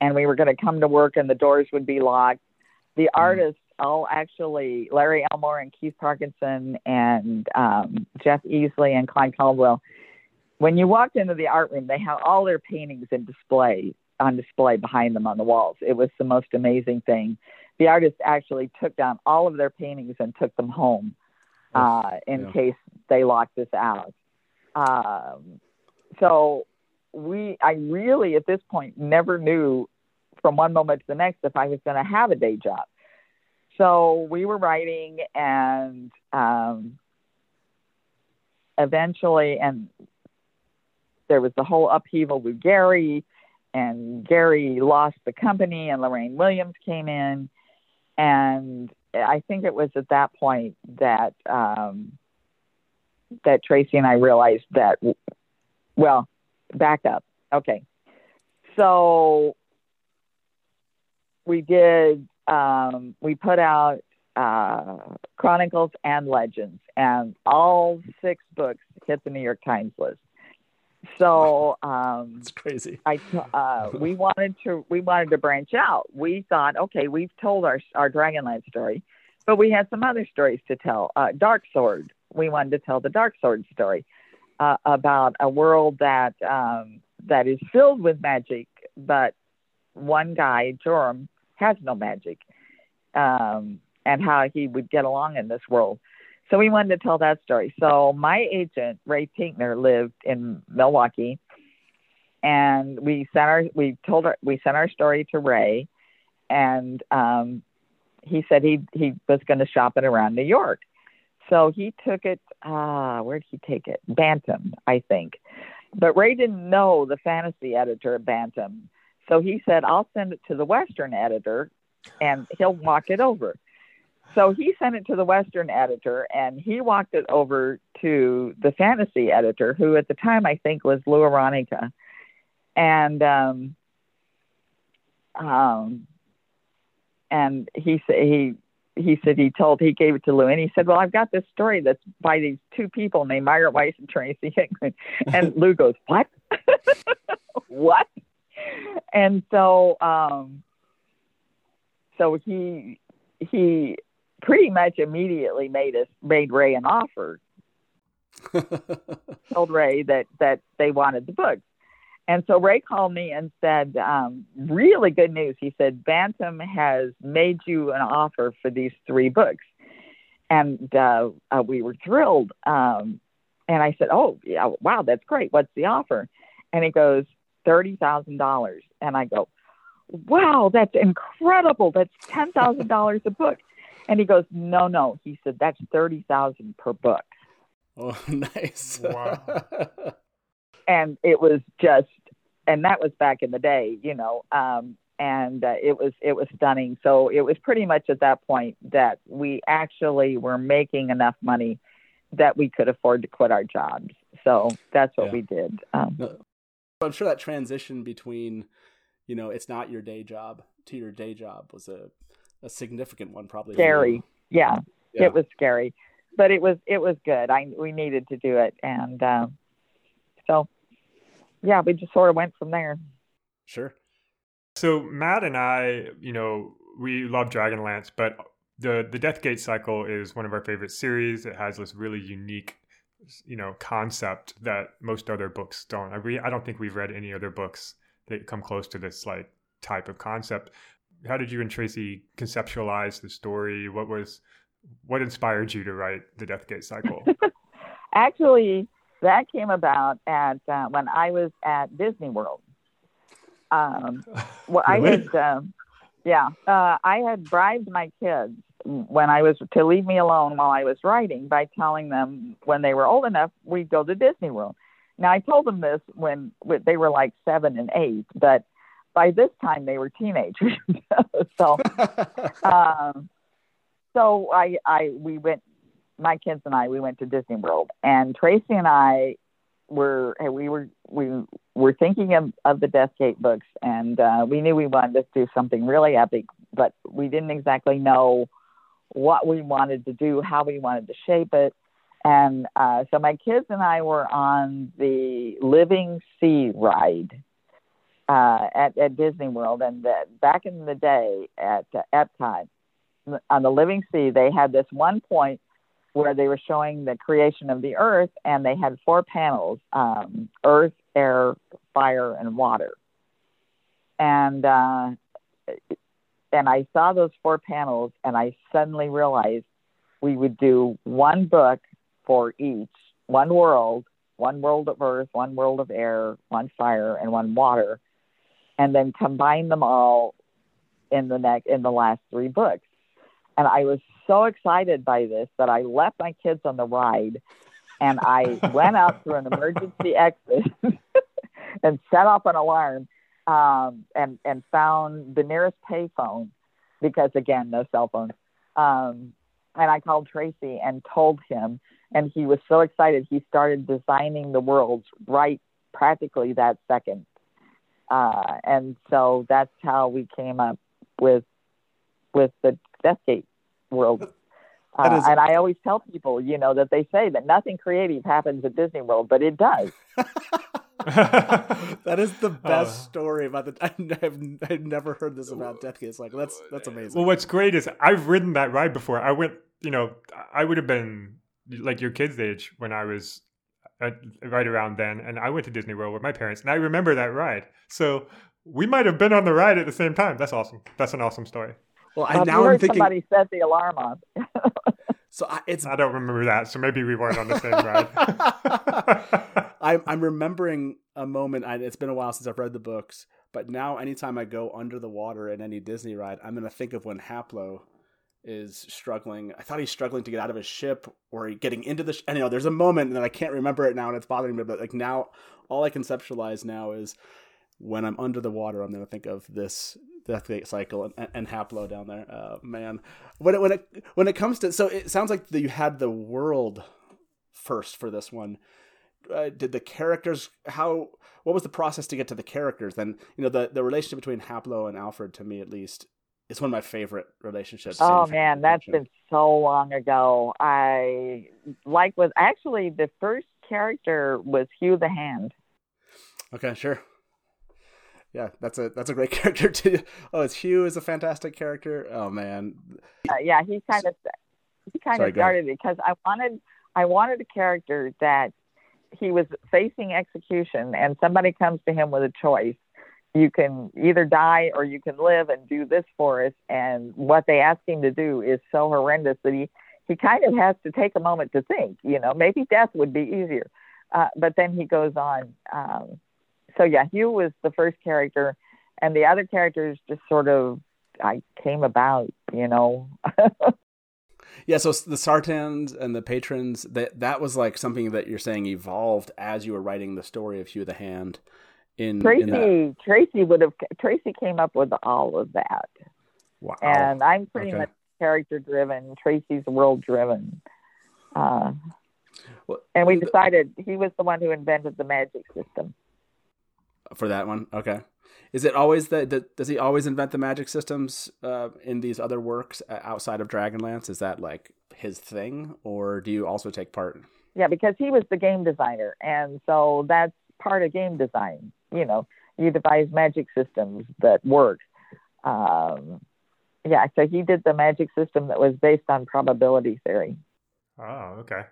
and we were going to come to work and the doors would be locked. The mm. artists all actually Larry Elmore and Keith Parkinson and um, Jeff Easley and Clyde Caldwell. When you walked into the art room, they had all their paintings in display on display behind them on the walls. It was the most amazing thing. The artists actually took down all of their paintings and took them home uh, in yeah. case they locked us out. Um, so we, I really at this point never knew from one moment to the next if I was going to have a day job so we were writing and um, eventually and there was the whole upheaval with gary and gary lost the company and lorraine williams came in. And i think it was at that point that um, that tracy and i realized that well back up. Okay. So we did um, we put out uh, Chronicles and Legends, and all six books hit the New York Times list. So um, it's crazy. I uh, we wanted to we wanted to branch out. We thought, okay, we've told our our Dragonlance story, but we had some other stories to tell. Uh, Dark Sword. We wanted to tell the Dark Sword story uh, about a world that um, that is filled with magic, but one guy, Joram, has no magic, um, and how he would get along in this world. So we wanted to tell that story. So my agent Ray Pinkner lived in Milwaukee, and we sent our we told her we sent our story to Ray, and um, he said he he was going to shop it around New York. So he took it. Uh, where did he take it? Bantam, I think. But Ray didn't know the fantasy editor at Bantam. So he said, I'll send it to the Western editor and he'll walk it over. So he sent it to the Western editor and he walked it over to the fantasy editor, who at the time I think was Lou Aronica. And um, um, and he said he he said he told he gave it to Lou and he said, Well, I've got this story that's by these two people named Margaret Weis and Tracy Hickman. And Lou goes, What? what? And so um so he he pretty much immediately made us made Ray an offer. told Ray that that they wanted the books. And so Ray called me and said, um, really good news. He said, Bantam has made you an offer for these three books. And uh, uh, we were thrilled. Um, and I said, oh, yeah, wow, that's great. What's the offer? And he goes, $30,000. And I go, wow, that's incredible. That's $10,000 a book. And he goes, no, no. He said, that's 30000 per book. Oh, nice. Wow. and it was just, and that was back in the day, you know. Um, and uh, it was it was stunning. So it was pretty much at that point that we actually were making enough money that we could afford to quit our jobs. So that's what yeah. we did. Um, I'm sure that transition between, you know, it's not your day job to your day job was a, a significant one, probably. Scary, yeah. yeah. It was scary, but it was it was good. I we needed to do it, and um, so yeah, we just sort of went from there. Sure. So Matt and I, you know, we love Dragonlance, but the the Deathgate cycle is one of our favorite series. It has this really unique, you know, concept that most other books don't. I re- I don't think we've read any other books that come close to this like type of concept. How did you and Tracy conceptualize the story? What was what inspired you to write the Deathgate cycle? Actually, that came about at uh, when I was at Disney World. Um, well, I had, um, yeah, uh, I had bribed my kids when I was to leave me alone while I was writing by telling them when they were old enough we'd go to Disney World. Now I told them this when, when they were like seven and eight, but by this time they were teenagers. so, um, so I, I, we went, my kids and I, we went to Disney World, and Tracy and I were, we were, we were thinking of, of the Deathgate books, and uh, we knew we wanted to do something really epic, but we didn't exactly know what we wanted to do, how we wanted to shape it. And uh, so my kids and I were on the Living Sea ride uh, at, at Disney World. And the, back in the day at uh, Epcot, on the Living Sea, they had this one point where they were showing the creation of the earth, and they had four panels um, earth, air, fire, and water. And uh, and I saw those four panels and I suddenly realized we would do one book for each, one world, one world of earth, one world of air, one fire, and one water, and then combine them all in the in the last three books. And I was so excited by this that I left my kids on the ride and I went out through an emergency exit and set off an alarm um, and and found the nearest payphone because again, no cell phones. Um, and I called Tracy and told him, and he was so excited. He started designing the worlds right practically that second. Uh, and so that's how we came up with with the Deathgate world. Uh, and I always tell people, you know, that they say that nothing creative happens at Disney World, but it does. that is the best uh, story about the. I've, I've never heard this about Deathgate. It's like that's that's amazing. Well, what's great is I've ridden that ride before. I went, you know, I would have been like your kids' age when I was at, right around then, and I went to Disney World with my parents, and I remember that ride. So we might have been on the ride at the same time. That's awesome. That's an awesome story. Well, I, now I'm thinking somebody set the alarm on. so I, it's I don't remember that. So maybe we weren't on the same ride. I'm I'm remembering a moment. I, it's been a while since I've read the books, but now anytime I go under the water in any Disney ride, I'm gonna think of when Haplo is struggling. I thought he's struggling to get out of his ship or getting into the. Sh- you know, there's a moment that I can't remember it now, and it's bothering me. But like now, all I conceptualize now is when I'm under the water, I'm to think of this Deathgate cycle and, and, and Haplo down there. Uh, man, when it when it when it comes to so it sounds like the, you had the world first for this one uh, did the characters how what was the process to get to the characters? Then you know the the relationship between haplo and alfred to me at least is one of my favorite relationships oh man that's been so long ago. I like was actually the first character was hugh the hand. Okay sure. Yeah that's a that's a great character too. Oh it's hugh is a fantastic character? Oh man. Uh, yeah he kind of he kind Sorry, of started because i wanted i wanted a character that he was facing execution and somebody comes to him with a choice. You can either die or you can live and do this for us. And what they ask him to do is so horrendous that he he kind of has to take a moment to think you know maybe death would be easier. Uh, but then he goes on um, so yeah hugh was the first character and the other characters just sort of i came about you know Yeah, so the Sartans and the Patryns that that was like something that you're saying evolved as you were writing the story of Hugh the Hand. In Tracy, in Tracy would have Tracy came up with all of that. Wow. And I'm pretty okay. much character driven. Tracy's world driven. Uh, well, and we decided he was the one who invented the magic system. For that one, okay. Is it always that? Does he always invent the magic systems uh, in these other works uh, outside of Dragonlance? Is that like his thing, or do you also take part? Yeah, because he was the game designer, and so that's part of game design. You know, you devise magic systems that work. Um, yeah, so he did the magic system that was based on probability theory. Oh, okay.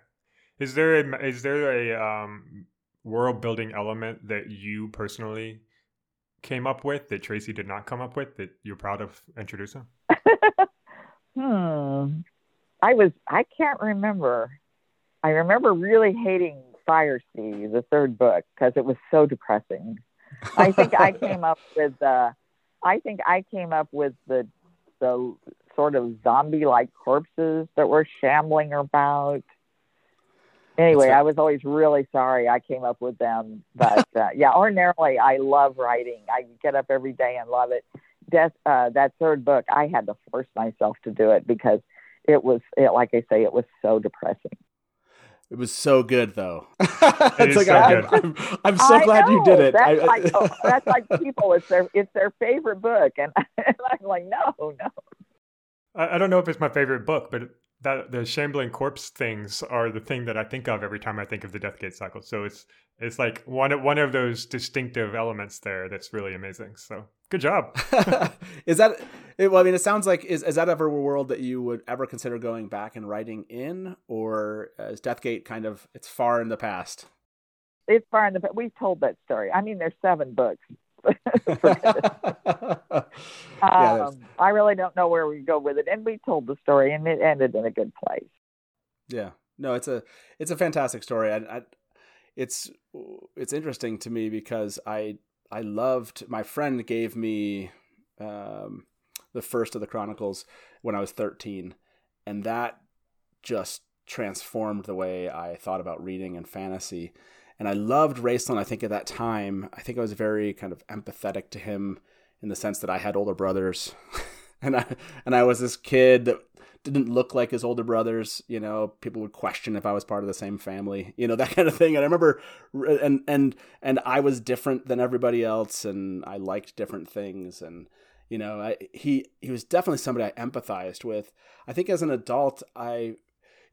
Is there a is there a um, world building element that you personally came up with that Tracy did not come up with that you're proud of introducing? hmm. I was I can't remember. I remember really hating Fire Sea, the third book, because it was so depressing. I think I came up with uh I think I came up with the the sort of zombie like corpses that were shambling about anyway, I was always really sorry I came up with them. But uh, yeah, ordinarily I love writing. I get up every day and love it. Death, uh, that third book, I had to force myself to do it because it was, it, like I say, it was so depressing. It was so good, though. it's like so I, am I'm, I'm, so I glad know. you did it. That's, I, like, oh, that's like people. It's their it's their favorite book, and, and I'm like, no, no. I, I don't know if it's my favorite book, but that the shambling corpse things are the thing that I think of every time I think of the Deathgate cycle. So it's it's like one of one of those distinctive elements there that's really amazing. So good job. is that well? I mean, it sounds like is is that ever a world that you would ever consider going back and writing in, or is Deathgate kind of it's far in the past? It's far in the past. We've told that story. I mean, there's seven books. um, I really don't know where we go with it, and we told the story, and it ended in a good place. Yeah, no, it's a it's a fantastic story. I, I, it's it's interesting to me because I I loved my friend gave me um, the first of the Chronicles when I was thirteen, and that just transformed the way I thought about reading and fantasy and I loved Raistlin. I think at that time, I think I was very kind of empathetic to him in the sense that I had older brothers, and I and I was this kid that didn't look like his older brothers. You know, people would question if I was part of the same family. You know, that kind of thing. And I remember, and and and I was different than everybody else, and I liked different things, and you know, I, he he was definitely somebody I empathized with. I think as an adult, I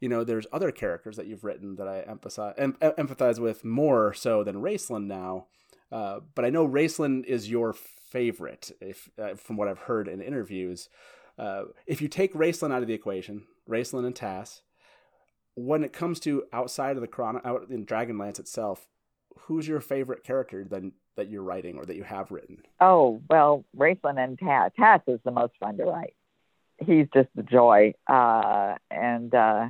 you know, there's other characters that you've written that I emphasize em- empathize with more so than Raistlin now. Uh, but I know Raistlin is your favorite, if uh, from what I've heard in interviews. Uh, if you take Raistlin out of the equation, Raistlin and Tass, when it comes to outside of the chron out in Dragonlance itself, who's your favorite character then that you're writing or that you have written? Oh well, Raistlin and Tass. Tass is the most fun to write. He's just the joy, uh, and uh,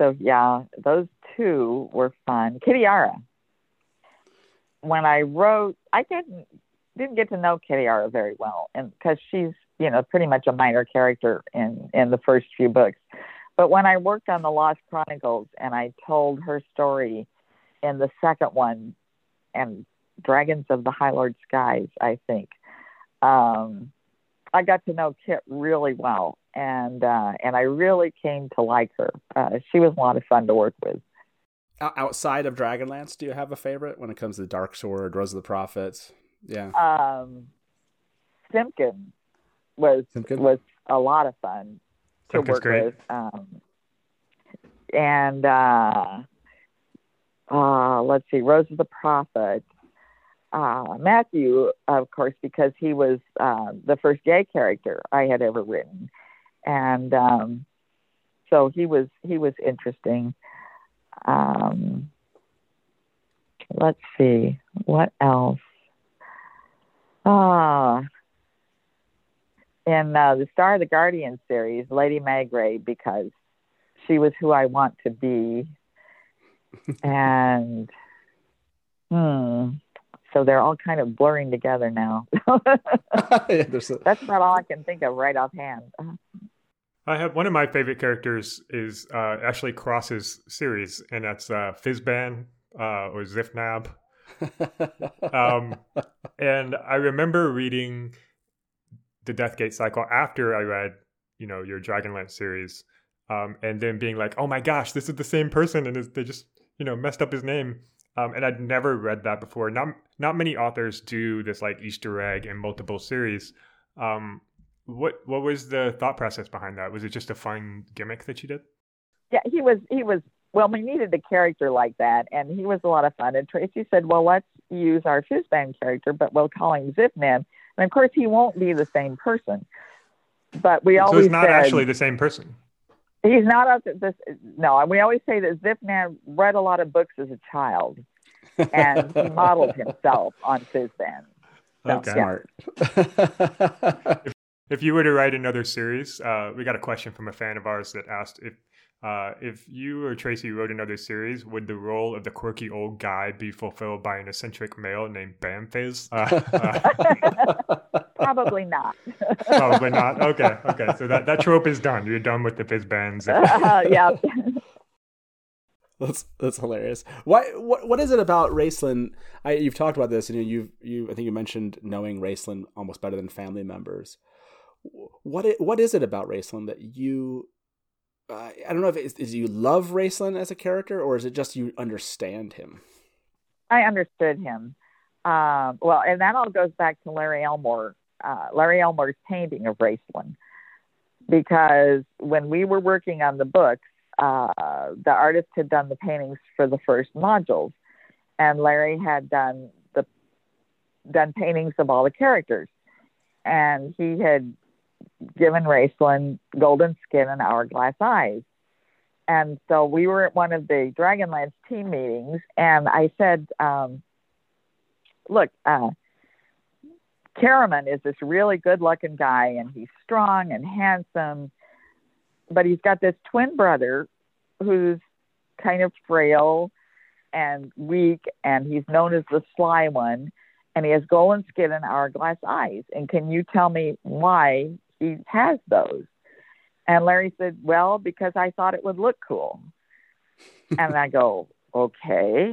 so yeah, those two were fun. Kitiara. When I wrote, I didn't didn't get to know Kitiara very well, and because she's you know pretty much a minor character in in the first few books. But when I worked on the Lost Chronicles and I told her story in the second one, and Dragons of the High Lord Skies, I think, um, I got to know Kit really well, and uh, and I really came to like her. Uh, she was a lot of fun to work with. Outside of Dragonlance, do you have a favorite when it comes to Dark Sword, Rose of the Prophets? Yeah. Um, Simkin was Simkin? was a lot of fun to Simkin's work great. with. Um, and uh, uh, let's see, Rose of the Prophet uh, Matthew, of course, because he was uh, the first gay character I had ever written, and um, so he was he was interesting. Um, let's see what else. Ah, in uh, the Star of the Guardian series, Lady Maigrey, because she was who I want to be, and hmm so they're all kind of blurring together now. yeah, a... That's about all I can think of right offhand. I have one of my favorite characters is uh, Ashley Cross's series, and that's uh, Fizban uh, or Zifnab. um, and I remember reading the Deathgate cycle after I read, you know, your Dragonlance series, um, and then being like, "Oh my gosh, this is the same person," and they just, you know, messed up his name. Um, and I'd never read that before. Not not many authors do this like Easter egg in multiple series. Um, what what was the thought process behind that? Was it just a fun gimmick that you did? Yeah, he was he was well, we needed a character like that, and he was a lot of fun. And Tracy said, "Well, let's use our Fizban character, but we'll call him Zifnab." And of course, he won't be the same person. But we so always he's not said, actually the same person. He's not up to this. No, and we always say that Zifnab read a lot of books as a child, and he modeled himself on Fizban. So, okay. Smart. if, if you were to write another series, uh, we got a question from a fan of ours that asked if uh, if you or Tracy wrote another series, would the role of the quirky old guy be fulfilled by an eccentric male named Bamfizz? Uh, uh, probably not. probably not. Okay, okay. So that, that trope is done. You're done with the Fizbans. Uh, yeah. That's that's hilarious. Why? What what is it about Raistlin? I, you've talked about this, and you you I think you mentioned knowing Raistlin almost better than family members. What it, what is it about Raistlin that you uh, I don't know if it's, is you love Raistlin as a character or is it just you understand him? I understood him. Um, well, and that all goes back to Larry Elmore, uh, Larry Elmore's painting of Raistlin, because when we were working on the books, uh, the artist had done the paintings for the first modules, and Larry had done the done paintings of all the characters, and he had given Raistlin golden skin and hourglass eyes. And so we were at one of the Dragonlance team meetings, and I said, um, Look, uh, Caramon is this really good looking guy, and he's strong and handsome, but he's got this twin brother who's kind of frail and weak, and he's known as the sly one, and he has golden skin and hourglass eyes. And can you tell me why he has those. And Larry said, Well, because I thought it would look cool. and I go, Okay.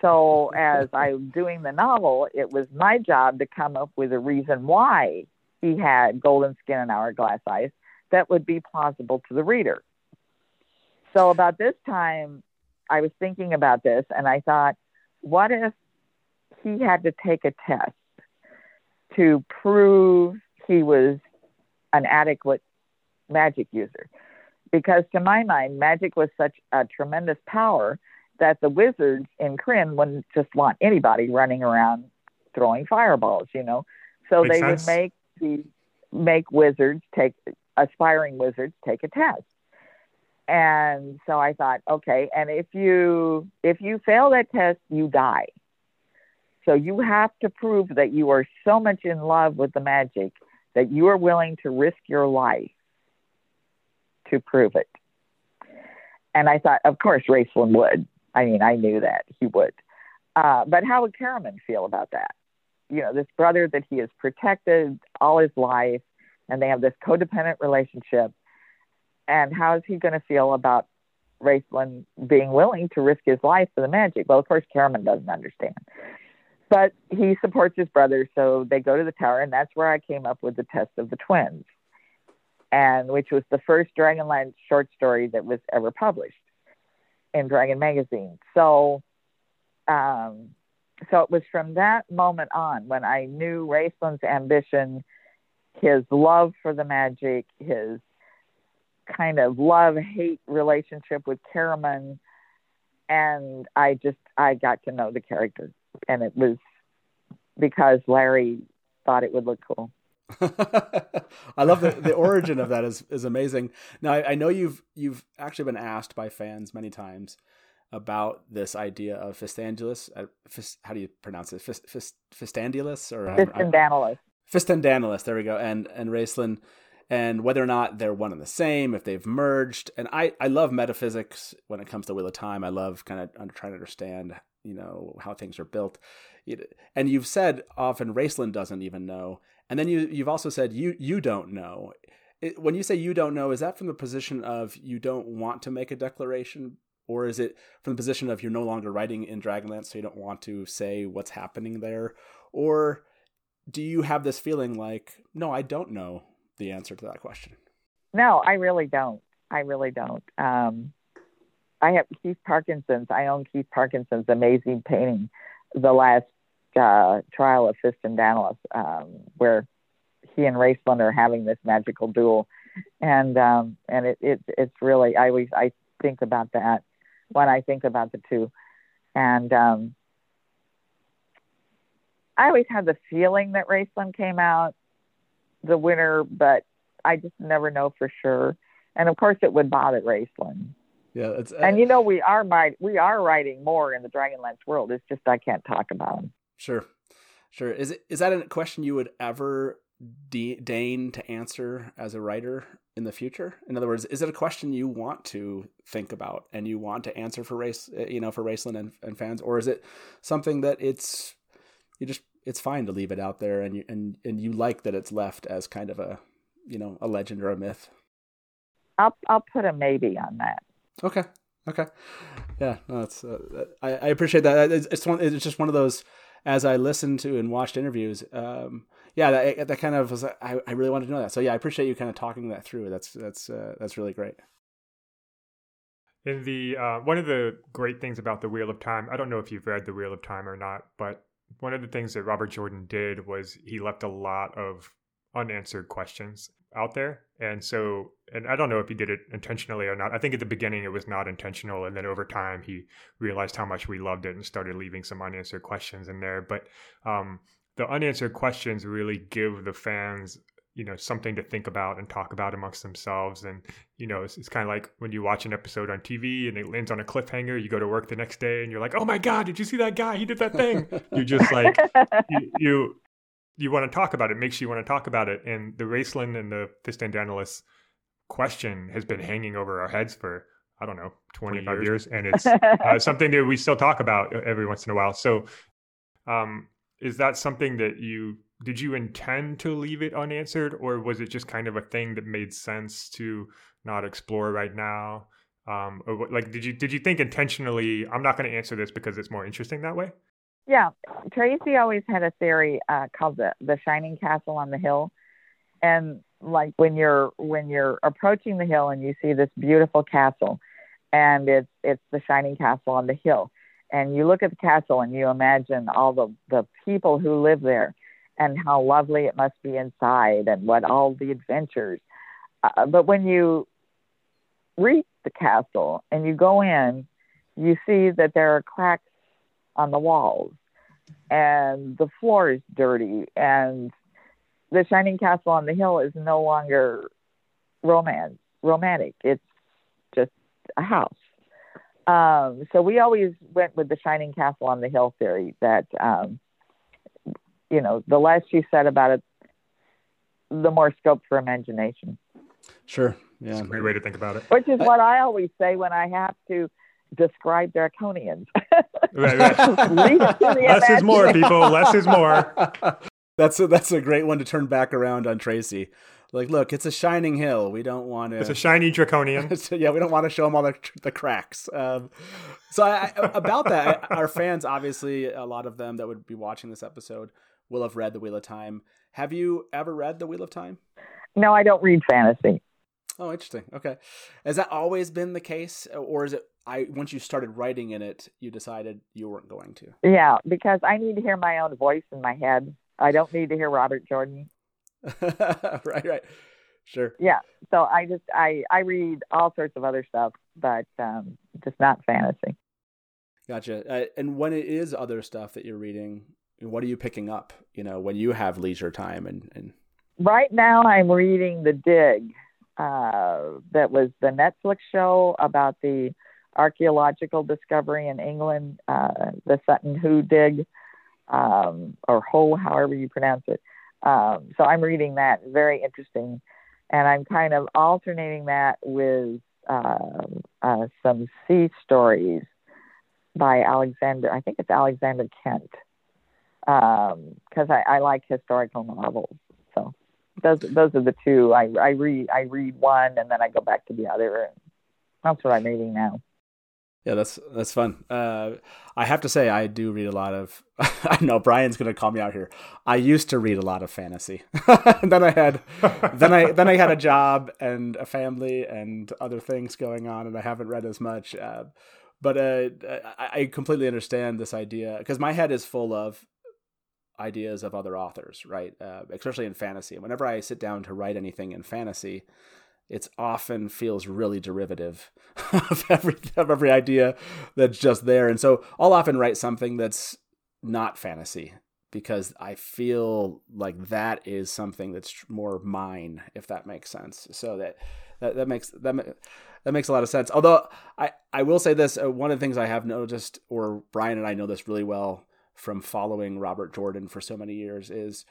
So as I'm doing the novel, it was my job to come up with a reason why he had golden skin and hourglass eyes that would be plausible to the reader. So about this time, I was thinking about this and I thought, what if he had to take a test to prove he was an adequate magic user. Because to my mind, magic was such a tremendous power that the wizards in Krynn wouldn't just want anybody running around throwing fireballs, you know. So Makes they sense. would make the make wizards take aspiring wizards take a test. And so I thought, okay, and if you if you fail that test, you die. So you have to prove that you are so much in love with the magic that you are willing to risk your life to prove it. And I thought, of course, Raistlin would. I mean, I knew that he would. Uh, but how would Caramon feel about that? You know, this brother that he has protected all his life, and they have this codependent relationship. And how is he going to feel about Raistlin being willing to risk his life for the magic? Well, of course, Caramon doesn't understand but he supports his brother, so they go to the tower, and that's where I came up with the test of the twins, and which was the first Dragonlance short story that was ever published in Dragon magazine. So, um, so it was from that moment on when I knew Raistlin's ambition, his love for the magic, his kind of love hate relationship with Caramon, and I just I got to know the character and it was because Larry thought it would look cool. I love the, the origin of that is is amazing. Now I, I, know you've you've actually been asked by fans many times about this idea of Fistandulus. Uh, fist, how do you pronounce it? Fist, fist, Fistandulus or Fistandanilus. Fistandantilus. There we go. And and Raistlin, and whether or not they're one and the same, if they've merged. And I I love metaphysics when it comes to Wheel of Time. I love kind of trying to understand you know how things are built. And you've said often raistlin doesn't even know. And then you you've also said you you don't know. It, when you say you don't know, is that from the position of you don't want to make a declaration, or is it from the position of you're no longer writing in Dragonlance, so you don't want to say what's happening there, or do you have this feeling like, no, I don't know the answer to that question? No, I really don't. I really don't. Um, I have Keith Parkinson's. I own Keith Parkinson's amazing painting, the last uh, trial of Fistandantilus, um, where he and Raistlin are having this magical duel, and um, and it, it it's really I always I think about that when I think about the two, and um, I always had the feeling that Raistlin came out the winner, but I just never know for sure. And of course, it would bother Raistlin. Yeah, it's, uh, and you know we are we are writing more in the Dragonlance world. It's just I can't talk about them. Sure, sure. Is it is that a question you would ever de- deign to answer as a writer in the future? In other words, is it a question you want to think about and you want to answer for race, uh, you know, for Raistlin and, and fans, or is it something that it's you just it's fine to leave it out there and you and and you like that it's left as kind of a you know a legend or a myth? I'll I'll put a maybe on that. Okay. Okay. Yeah. No, it's uh, I, I appreciate that. It's, it's one. It's just one of those. As I listened to and watched interviews, um, yeah, that, that kind of was. I, I really wanted to know that. So yeah, I appreciate you kind of talking that through. That's that's uh, that's really great. In the uh, one of the great things about the Wheel of Time, I don't know if you've read the Wheel of Time or not, but one of the things that Robert Jordan did was he left a lot of unanswered questions out there. And so, and I don't know if he did it intentionally or not. I think at the beginning it was not intentional. And then over time, he realized how much we loved it and started leaving some unanswered questions in there. But um, the unanswered questions really give the fans you know something to think about and talk about amongst themselves and you know it's, it's kind of like when you watch an episode on tv and it lands on a cliffhanger you go to work the next day and you're like oh my god did you see that guy he did that thing you just like you, you you want to talk about it, makes you want to talk about it. And the Raistlin and the Fistandantilus question has been hanging over our heads for I don't know 25 years. years, and it's uh, something that we still talk about every once in a while. So, um, is that something that you did you intend to leave it unanswered, or was it just kind of a thing that made sense to not explore right now? Um, or like, did you did you think intentionally? I'm not going to answer this because it's more interesting that way. Yeah, Tracy always had a theory uh, called the the Shining Castle on the Hill, and like when you're when you're approaching the hill and you see this beautiful castle, and it's it's the Shining Castle on the hill, and you look at the castle and you imagine all the the people who live there, and how lovely it must be inside, and what all the adventures. Uh, but when you reach the castle and you go in, you see that there are cracks on the walls and the floor is dirty and the shining castle on the hill is no longer romance romantic it's just a house um, so we always went with the shining castle on the hill theory that um, you know the less you said about it the more scope for imagination sure yeah That's a great way to think about it which is what i always say when i have to describe draconians. right, right. Less is more, people. Less is more. that's a, that's a great one to turn back around on Tracy. Like, look, it's a shining hill. We don't want to. It's a shiny draconian. yeah, we don't want to show them all the, the cracks. Um, so, I, I, about that, our fans, obviously, a lot of them that would be watching this episode will have read The Wheel of Time. Have you ever read The Wheel of Time? No, I don't read fantasy. Oh, interesting. Okay, has that always been the case, or is it? I once you started writing in it, you decided you weren't going to. Yeah, because I need to hear my own voice in my head. I don't need to hear Robert Jordan. right, right, sure. Yeah, so I just I I read all sorts of other stuff, but um, just not fantasy. Gotcha. Uh, and when it is other stuff that you're reading, what are you picking up? You know, when you have leisure time and and. Right now, I'm reading The Dig uh, that was the Netflix show about the archaeological discovery in England, uh, the Sutton Hoo dig, um, or Ho, however you pronounce it. Um, so I'm reading that, very interesting, and I'm kind of alternating that with uh, uh, some sea stories by Alexander. I think it's Alexander Kent, because um, I, I like historical novels. So those those are the two. I I read I read one and then I go back to the other. That's what I'm reading now. Yeah, that's that's fun. Uh, I have to say, I do read a lot of. I know Brian's going to call me out here. I used to read a lot of fantasy. then I had, then I then I had a job and a family and other things going on, and I haven't read as much. Uh, but uh, I completely understand this idea because my head is full of ideas of other authors, right? Uh, especially in fantasy. Whenever I sit down to write anything in fantasy, it often feels really derivative of every of every idea that's just there. And so I'll often write something that's not fantasy because I feel like that is something that's more mine, if that makes sense. So that that, that makes that that makes a lot of sense. Although I I will say this, uh, one of the things I have noticed, or Brian and I know this really well from following Robert Jordan for so many years, is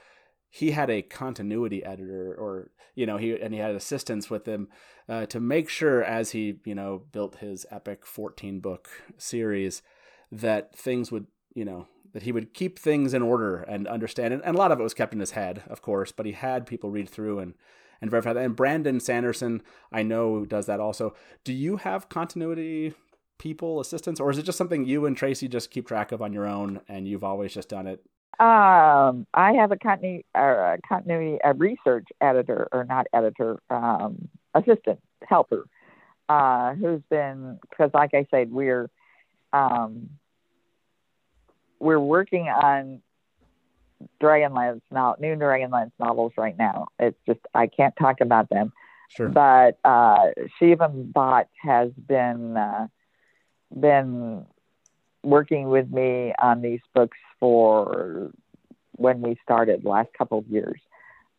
he had a continuity editor or you know he and he had assistants with him uh, to make sure as he you know built his epic 14 book series that things would you know that he would keep things in order and understand. And, and a lot of it was kept in his head of course but he had people read through and and verify that. And brandon sanderson i know does that also. Do you have continuity people assistants or is it just something you and tracy just keep track of on your own and you've always just done it um, I have a continuity, uh, continuity a research editor, or not editor, um, assistant helper, uh, who's been because, like I said, we're um, we're working on Dragonlance now, new Dragonlance novels right now. It's just I can't talk about them. Sure. But uh, Shivam Bhatt has been uh, been working with me on these books for when we started last couple of years.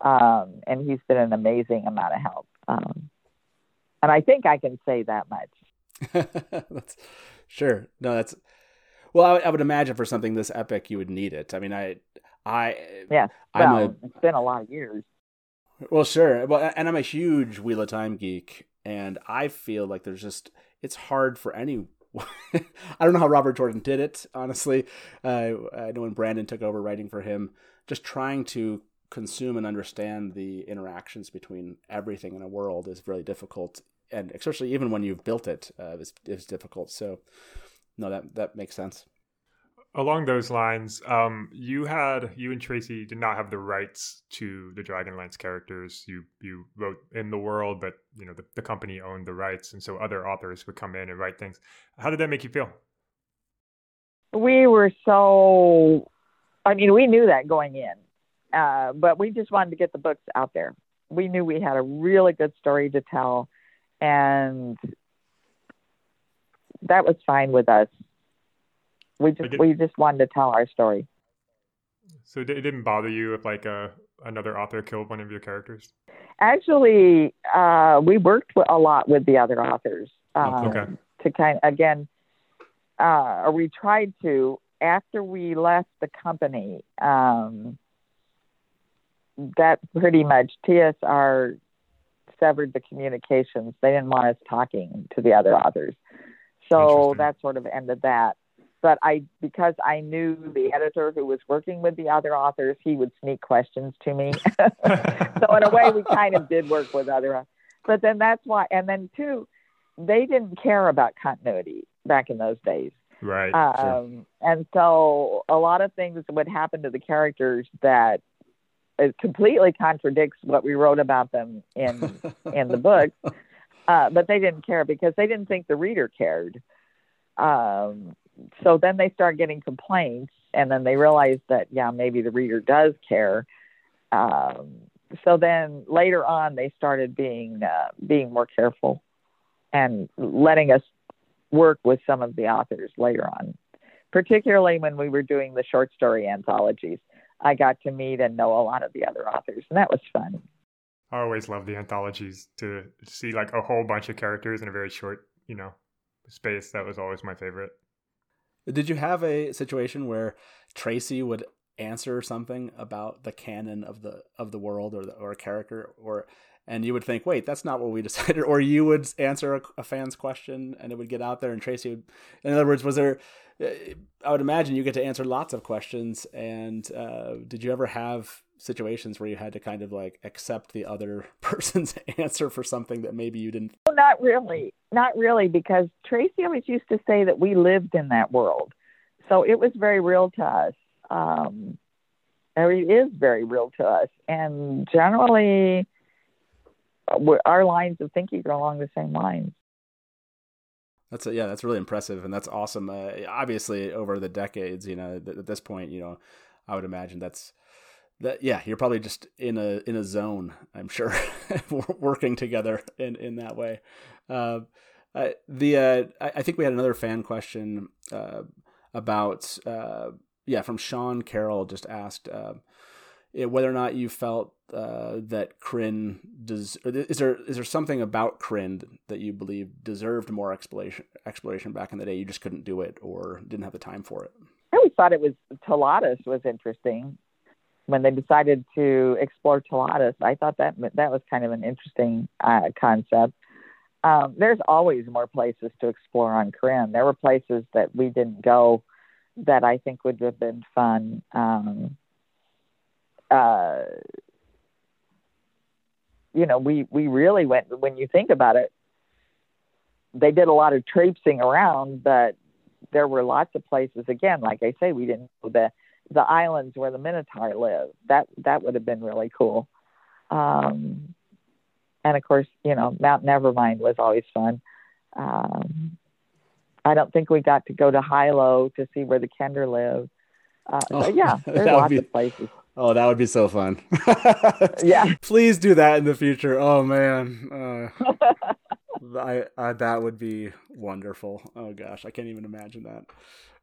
Um, and he's been an amazing amount of help. Um, and I think I can say that much. that's, sure. No, that's well. I, I, would imagine for something this epic, you would need it. I mean, I, I, yeah. Well, a, it's been a lot of years. Well, sure. Well, and I'm a huge Wheel of Time geek, and I feel like there's just it's hard for any I don't know how Robert Jordan did it, honestly. Uh, I know when Brandon took over writing for him, just trying to consume and understand the interactions between everything in a world is really difficult, and especially even when you've built it, uh, is, is difficult. So, no, that that makes sense along those lines, um, you had you and Tracy did not have the rights to the Dragonlance characters. You you wrote in the world, but you know the, the company owned the rights, and so other authors would come in and write things. How did that make you feel? We were so, I mean, we knew that going in, uh, but we just wanted to get the books out there. We knew we had a really good story to tell, and that was fine with us we just we just wanted to tell our story. So it didn't bother you if like a uh, another author killed one of your characters? Actually, uh, we worked a lot with the other authors um, okay. to kind of, again, uh, or we tried to after we left the company. Um, that pretty much TSR severed the communications. They didn't want us talking to the other authors, so that sort of ended that but I because I knew the editor who was working with the other authors, he would sneak questions to me. so in a way, we kind of did work with other. But then that's why, and then two, they didn't care about continuity back in those days. Right. Um, sure. And so a lot of things would happen to the characters that it completely contradicts what we wrote about them in in the book. Uh, but they didn't care because they didn't think the reader cared. Um, so then they start getting complaints, and then they realize that yeah, maybe the reader does care. Um, so then later on, they started being uh, being more careful and letting us work with some of the authors later on, particularly when we were doing the short story anthologies. I got to meet and know a lot of the other authors, and that was fun. I always love the anthologies to see like a whole bunch of characters in a very short, you know, space. That was always my favorite. Did you have a situation where Tracy would answer something about the canon of the of the world or the, or a character or and you would think, wait, that's not what we decided, or you would answer a, a, fan's question and it would get out there, and Tracy would. In other words, was there? Uh, I would imagine you get to answer lots of questions. And uh, did you ever have situations where you had to kind of like accept the other person's answer for something that maybe you didn't? not really, not really, because Tracy always used to say that we lived in that world, so it was very real to us. Um, it is very real to us, and generally, our lines of thinking are along the same lines. That's a, yeah, that's really impressive, and that's awesome. Uh, obviously, over the decades, you know, th- at this point, you know, I would imagine that's that. Yeah, you're probably just in a in a zone. I'm sure, working together in in that way. Uh, uh, the uh, I, I, think we had another fan question uh, about uh, yeah from Sean Carroll just asked whether or not you felt uh, that Krynn does. Is there is there something about Krynn that you believe deserved more exploration exploration back in the day? You just couldn't do it or didn't have the time for it. I always thought it was Taladas was interesting when they decided to explore Taladas. I thought that that was kind of an interesting uh, concept. Um, there's always more places to explore on Krynn. There were places that we didn't go that I think would have been fun. Um, uh, you know, we we really went when you think about it. They did a lot of traipsing around, but there were lots of places. Again, like I say, we didn't know the the islands where the Minotaur lived. That that would have been really cool. Um, and of course, you know, Mount Nevermind was always fun. Um, I don't think we got to go to Hylo to see where the Kender live. Uh, oh, yeah, there's lots be, of places. Oh, that would be so fun. yeah. Please do that in the future. Oh man. Uh, I, I that would be wonderful. Oh gosh, I can't even imagine that.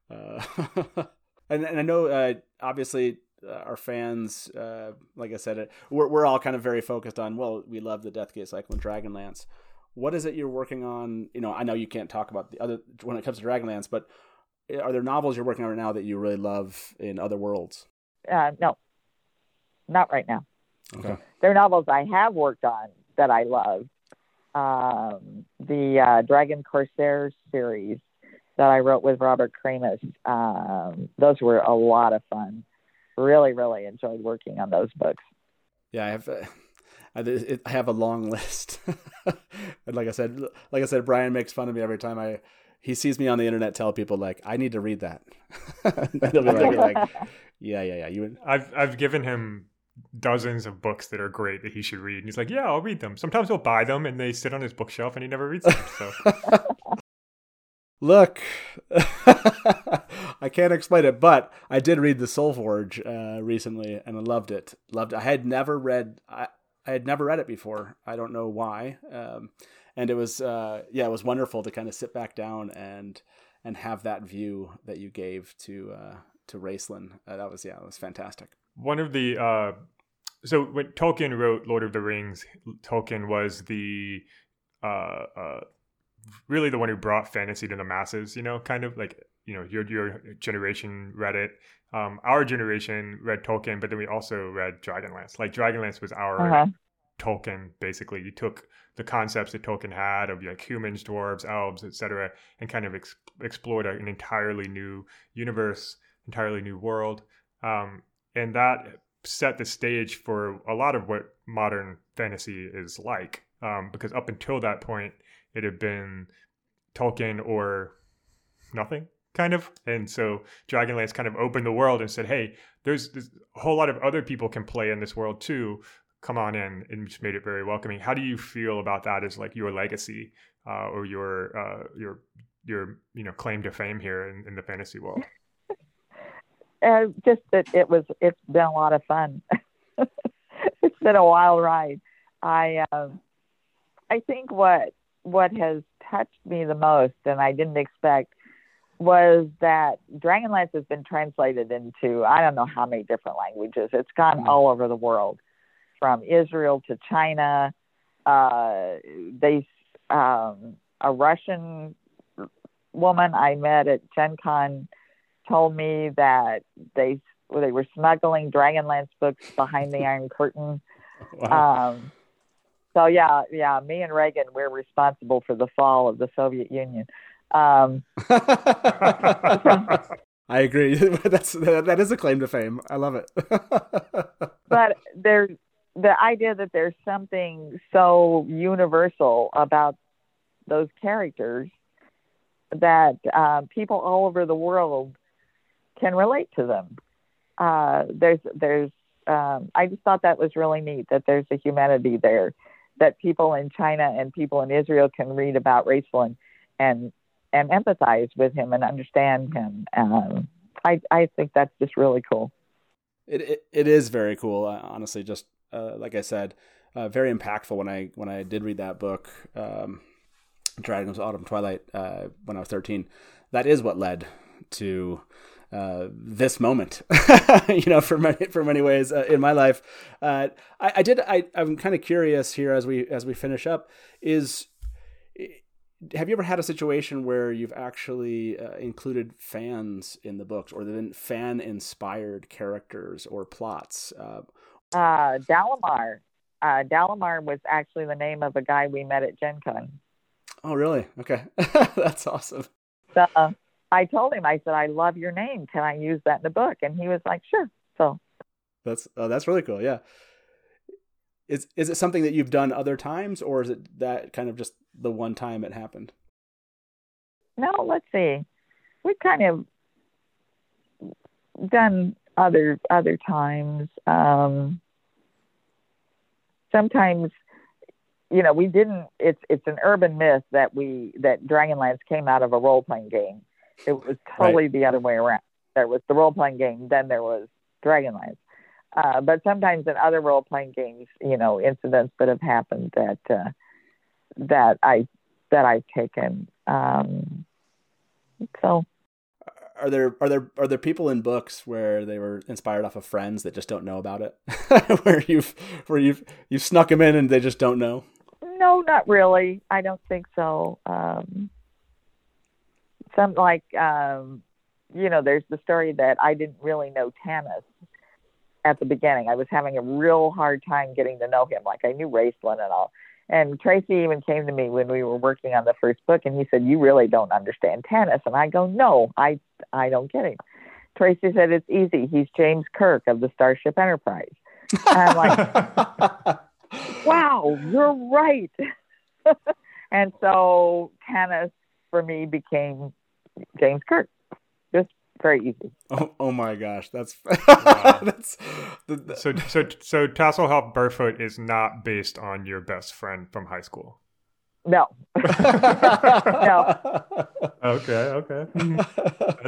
Uh, and, and I know uh, obviously uh, our fans, uh, like I said, we're we're all kind of very focused on. Well, we love the Deathgate cycle and Dragonlance. What is it you're working on? You know, I know you can't talk about the other when it comes to Dragonlance, but are there novels you're working on right now that you really love in other worlds? Uh, no, not right now. Okay. There are novels I have worked on that I love. Um, the uh, Dragon Corsair series that I wrote with Robert Krammes. Um, those were a lot of fun. Really, really enjoyed working on those books. Yeah, I have. Uh, I have a long list. and like I said, like I said, Brian makes fun of me every time I he sees me on the internet tell people like I need to read that. they'll be like, like, yeah, yeah, yeah. You. I've I've given him dozens of books that are great that he should read. And he's like, yeah, I'll read them. Sometimes he'll buy them and they sit on his bookshelf and he never reads them. So. Look, I can't explain it, but I did read the Soulforge uh, recently and I loved it. Loved. It. I had never read. I, I had never read it before. I don't know why. Um, and it was uh, yeah, it was wonderful to kind of sit back down and and have that view that you gave to uh, to Raistlin. Uh, that was yeah, it was fantastic one of the uh, so when Tolkien wrote Lord of the Rings, Tolkien was the uh, uh, really the one who brought fantasy to the masses. You know, kind of like you know your your generation read it. Um, our generation read Tolkien, but then we also read Dragonlance. Like Dragonlance was our uh-huh. Tolkien. Basically, you took the concepts that Tolkien had of like humans, dwarves, elves, etc., and kind of ex- explored an entirely new universe, entirely new world. Um, and that set the stage for a lot of what modern fantasy is like. Um, because up until that point, it had been Tolkien or nothing, kind of. And so Dragonlance kind of opened the world and said, "Hey, there's, there's a whole lot of other people can play in this world too. Come on in," and just made it very welcoming. How do you feel about that as like your legacy uh, or your uh, your your you know claim to fame here in, in the fantasy world? uh, just that it was it's been a lot of fun it's been a wild ride i um i think what what has touched me the most and i didn't expect was that dragonlance has been translated into i don't know how many different languages it's gone mm-hmm. all over the world from israel to china uh they um a russian woman i met at gen con told me that they they were smuggling Dragonlance books behind the Iron Curtain. Wow. Um, so yeah, yeah, me and Reagan, we're responsible for the fall of the Soviet Union. Um, I agree. That's that is a claim to fame. I love it. but there's the idea that there's something so universal about those characters that uh, people all over the world can relate to them. Uh, there's there's um, I just thought that was really neat that there's a humanity there that people in China and people in Israel can read about Raistlin and and empathize with him and understand him. Um, I I think that's just really cool. It it, it is very cool. honestly, just uh, like I said, uh, very impactful when I when I did read that book, um, Dragons Autumn Twilight, uh, when I was thirteen. That is what led to uh, this moment, you know, for many for many ways uh, in my life. Uh, I, I, did. I, I'm kind of curious here as we as we finish up. Is have you ever had a situation where you've actually uh, included fans in the books, or then fan inspired characters or plots? Uh, uh, Dalamar. Uh, Dalamar was actually the name of a guy we met at Gen Con. Oh, really? Okay, that's awesome. So, I told him, I said, I love your name. Can I use that in the book? And he was like, sure. So that's oh, that's really cool. Yeah. Is is it something that you've done other times, or is it that kind of just the one time it happened? No, let's see. We've kind of done other other times. Um, sometimes, you know, we didn't. It's it's an urban myth that we that Dragonlance came out of a role playing game it was totally right. the other way around. There was the role playing game, then there was Dragonlance. Uh, but sometimes in other role playing games, you know, incidents that have happened that uh, that I that I've taken. Um, so, are there are there are there people in books where they were inspired off of friends that just don't know about it, where you've where you've you've snuck them in and they just don't know? No, not really. I don't think so. Um, some like um, you know, there's the story that I didn't really know Tanis at the beginning. I was having a real hard time getting to know him. Like I knew Raistlin and all. And Tracy even came to me when we were working on the first book, and he said, "You really don't understand Tanis." And I go, "No, I I don't get him." Tracy said, "It's easy. He's James Kirk of the Starship Enterprise." And I'm like, "Wow, you're right." and so Tanis for me became James Kirk. Just very easy. Oh, oh my gosh, that's wow. that's the, the... so so so Tasslehoff Burrfoot is not based on your best friend from high school. No. no. Okay. Okay.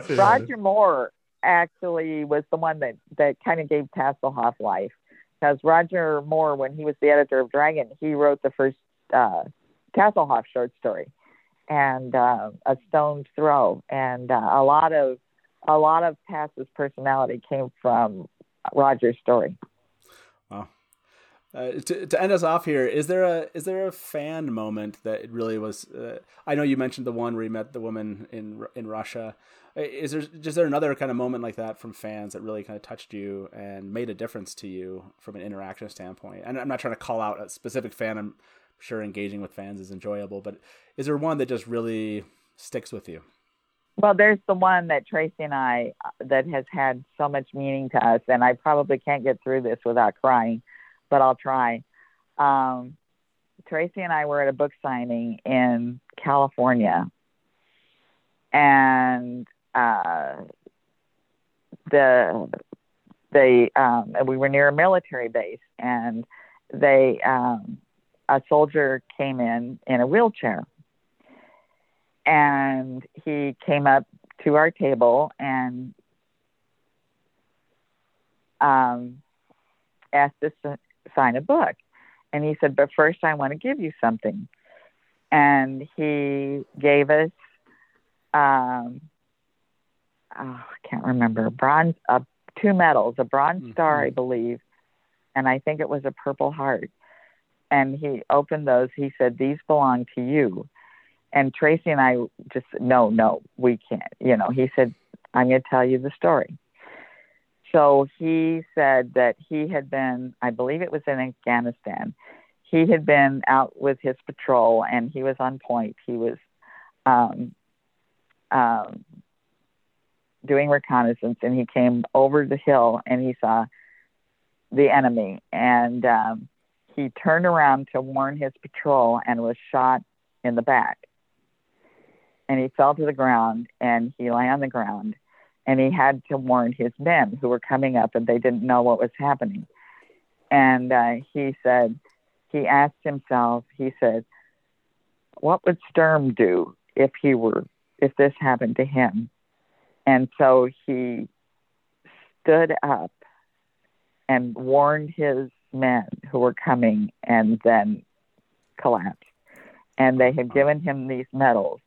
Roger Moore actually was the one that that kind of gave Tasslehoff life because Roger Moore, when he was the editor of Dragon, he wrote the first uh, Tasslehoff short story and uh, a stone's throw, and uh, a lot of a lot of Tass's personality came from Roger's story. Wow. Uh, to, to end us off here, is there a is there a fan moment that really was? Uh, I know you mentioned the one where you met the woman in in Russia. Is there is there another kind of moment like that from fans that really kind of touched you and made a difference to you from an interaction standpoint? And I'm not trying to call out a specific fan. I'm sure engaging with fans is enjoyable, but is there one that just really sticks with you? Well, there's the one that Tracy and I that has had so much meaning to us, and I probably can't get through this without crying, but I'll try. Um, Tracy and I were at a book signing in California, and uh, the they um, we were near a military base, and they um, a soldier came in in a wheelchair and he came up to our table and um, asked us to sign a book. And he said, But first, I want to give you something. And he gave us, um, oh, I can't remember, bronze, uh, two medals, a bronze mm-hmm. star, I believe, and I think it was a purple heart and he opened those. He said, "These belong to you." And Tracy and I just, no, no, we can't. You know, he said, "I'm going to tell you the story." So he said that he had been, I believe it was in Afghanistan. He had been out with his patrol, and he was on point. He was um, um, doing reconnaissance, and he came over the hill and he saw the enemy, and um, he turned around to warn his patrol and was shot in the back. And he fell to the ground, and he lay on the ground, and he had to warn his men who were coming up, and they didn't know what was happening. And uh, he said, he asked himself, he said, what would Sturm do if he were if this happened to him? And so he stood up and warned his men who were coming and then collapsed. And they had given him these medals.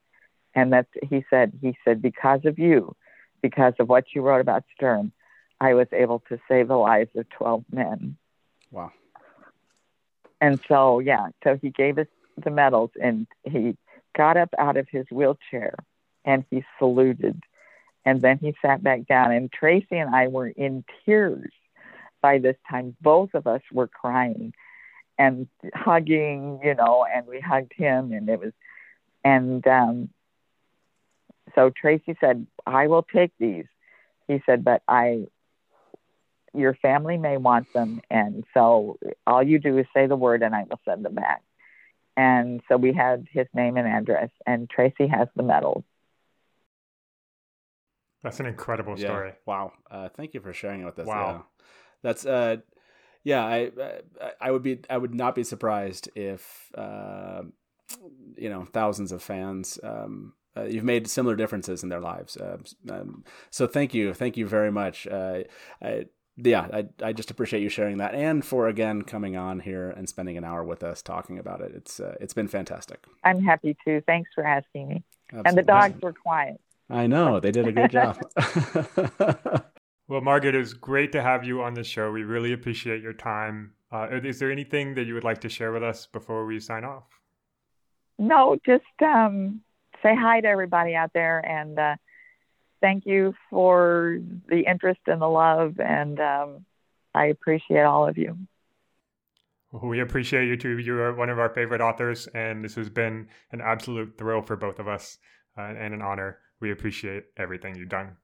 And that he said, he said, because of you, because of what you wrote about Sturm, I was able to save the lives of 12 men. Wow. And so, yeah, so he gave us the medals and he got up out of his wheelchair and he saluted. And then he sat back down. And Tracy and I were in tears by this time. Both of us were crying and hugging, you know, and we hugged him. And it was, and um, so Tracy said, I will take these. He said, but I, your family may want them. And so all you do is say the word and I will send them back. And so we had his name and address, and Tracy has the medals. That's an incredible story. Yeah. Wow. Uh, thank you for sharing it with us. Wow. Yeah. That's uh, yeah. I I would be I would not be surprised if uh, you know thousands of fans. Um, uh, you've made similar differences in their lives. Uh, um, so thank you, thank you very much. Uh, I, yeah, I I just appreciate you sharing that, and for again coming on here and spending an hour with us talking about it. It's uh, it's been fantastic. I'm happy to. Thanks for asking me. Absolutely. And the dogs were quiet. I know they did a good job. well, Margaret, it was great to have you on the show. We really appreciate your time. Uh, is there anything that you would like to share with us before we sign off? No, just um, say hi to everybody out there and. Uh, thank you for the interest and the love, and um, I appreciate all of you. We appreciate you too. You are one of our favorite authors, and this has been an absolute thrill for both of us uh, and an honor. We appreciate everything you've done.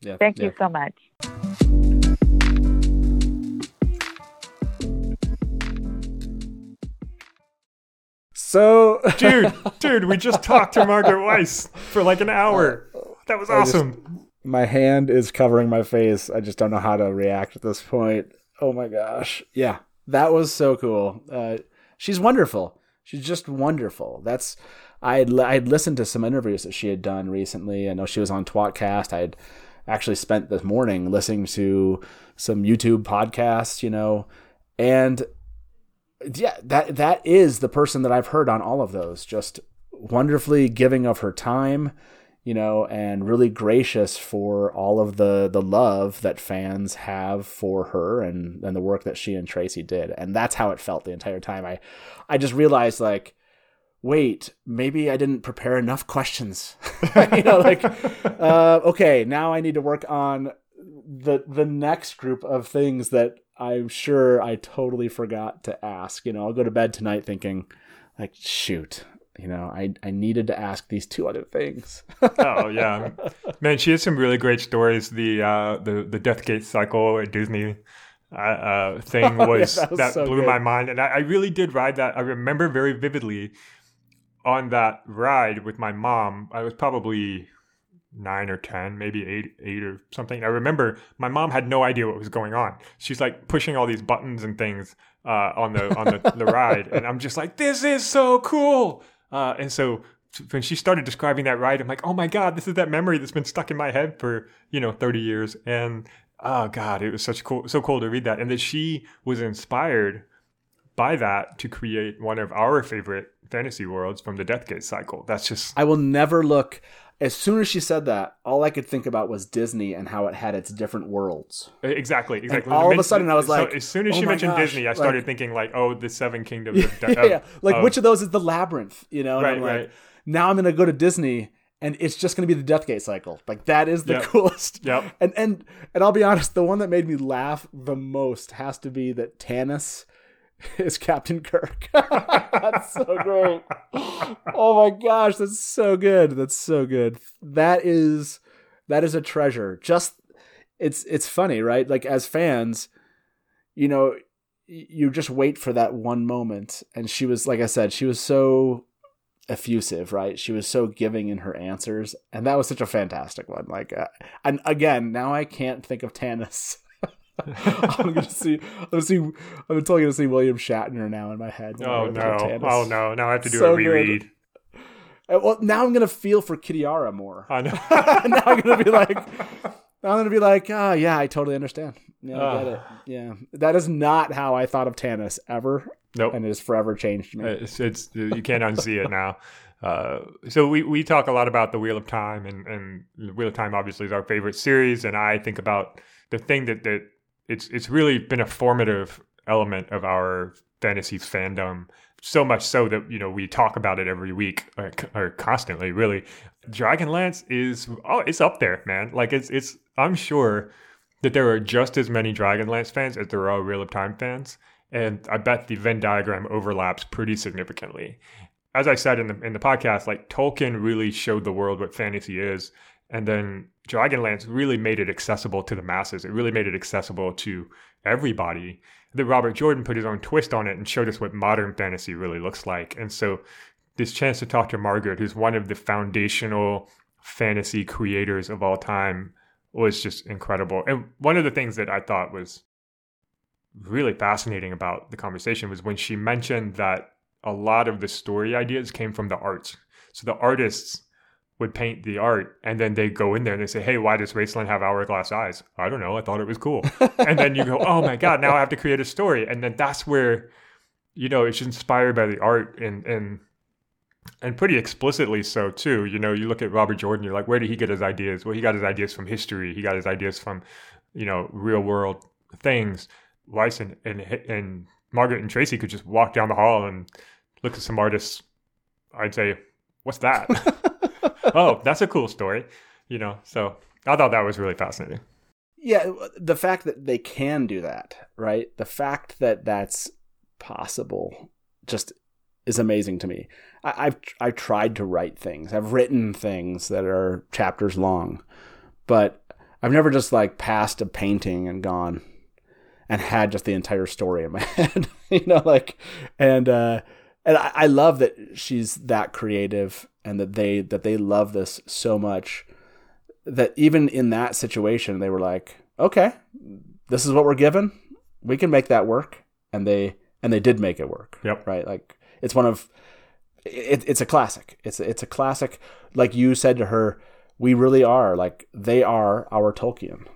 Yeah, Thank yeah. you so much. So, dude, dude, we just talked to Margaret Weis for like an hour. That was awesome. Just, my hand is covering my face. I just don't know how to react at this point. Oh my gosh. Yeah, that was so cool. Uh, she's wonderful. She's just wonderful. That's I had I'd listened to some interviews that she had done recently. I know she was on Twatcast. I had actually spent this morning listening to some YouTube podcasts, you know, and yeah, that that is the person that I've heard on all of those. Just wonderfully giving of her time you know, and really gracious for all of the the love that fans have for her and and the work that she and Tracy did. And that's how it felt the entire time. I I just realized like wait, maybe I didn't prepare enough questions. you know, like uh, okay, now I need to work on the the next group of things that I'm sure I totally forgot to ask. You know, I'll go to bed tonight thinking like shoot, you know, I I needed to ask these two other things. oh yeah, man, she has some really great stories. The uh, the the Deathgate cycle at Disney uh, uh, thing was, yeah, that, was that so blew good. my mind, and I, I really did ride that. I remember very vividly on that ride with my mom. I was probably nine or ten, maybe eight, eight or something. I remember my mom had no idea what was going on. She's like pushing all these buttons and things uh, on the on the, the ride, and I'm just like, "This is so cool!" Uh, and so when she started describing that ride, I'm like, oh my God, this is that memory that's been stuck in my head for, you know, 30 years. And oh God, it was such cool, so cool to read that. And that she was inspired by that to create one of our favorite fantasy worlds from the Deathgate cycle. That's just. I will never look as soon as she said that, all I could think about was Disney and how it had its different worlds. Exactly, exactly. And all of a sudden, I was like, so as soon as oh she mentioned gosh, Disney, I started like, thinking like, oh, the Seven Kingdoms. Yeah, of, of, yeah. like of, which of those is the labyrinth? You know, and right, I'm like, right. now I'm gonna go to Disney. And it's just going to be the Deathgate cycle. Like that is the yep. coolest. Yep. And and and I'll be honest, the one that made me laugh the most has to be that Tanis is Captain Kirk. that's so great. Oh my gosh, that's so good. That's so good. That is that is a treasure. Just it's it's funny, right? Like as fans, you know, you just wait for that one moment and she was like I said, she was so effusive, right? She was so giving in her answers, and that was such a fantastic one. Like, uh, and again, now I can't think of Tanis. I'm gonna see. I'm gonna see. I'm totally gonna see William Shatner now in my head. Oh no! Oh no! Now I have to do so a reread. Uh, well, now I'm gonna feel for Kitiara more. I know. now I'm gonna be like, I'm gonna be like, oh yeah, I totally understand. Yeah, I get it. Yeah, that is not how I thought of Tanis ever. Nope. And it has forever changed me. It's, it's you can't unsee it now. Uh, so we, we talk a lot about the Wheel of Time, and, and Wheel of Time obviously is our favorite series. And I think about the thing that, that it's it's really been a formative element of our fantasy fandom. So much so that you know we talk about it every week or, or constantly. Really, Dragonlance is oh it's up there, man. Like it's it's I'm sure that there are just as many Dragonlance fans as there are Wheel of Time fans and I bet the Venn diagram overlaps pretty significantly. As I said in the in the podcast, like Tolkien really showed the world what fantasy is, and then Dragonlance really made it accessible to the masses. It really made it accessible to everybody. Then Robert Jordan put his own twist on it and showed us what modern fantasy really looks like. And so, this chance to talk to Margaret, who's one of the foundational fantasy creators of all time, was just incredible. And one of the things that I thought was really fascinating about the conversation was when she mentioned that a lot of the story ideas came from the arts. So the artists would paint the art and then they go in there and they say, Hey, why does Raistlin have hourglass eyes? I don't know. I thought it was cool. and then you go, Oh my God, now I have to create a story. And then that's where, you know, it's inspired by the art and, and, and pretty explicitly so too. You know, you look at Robert Jordan, you're like, where did he get his ideas? Well, he got his ideas from history. He got his ideas from, you know, real world things. Weis and, and and Margaret and Tracy could just walk down the hall and look at some artists. I'd say, "What's that?" oh, that's a cool story, you know. So I thought that was really fascinating. Yeah, the fact that they can do that, right? The fact that that's possible, just is amazing to me. I, have I've tried to write things. I've written things that are chapters long, but I've never just like passed a painting and gone, and had just the entire story in my head, you know, like, and, uh, and I, I love that she's that creative and that they, that they love this so much that even in that situation, they were like, okay, this is what we're given. We can make that work. And they, and they did make it work. Yep. Right. Like it's one of, it, it's a classic. It's, it's a classic. Like you said to her, we really are like, they are our Tolkien,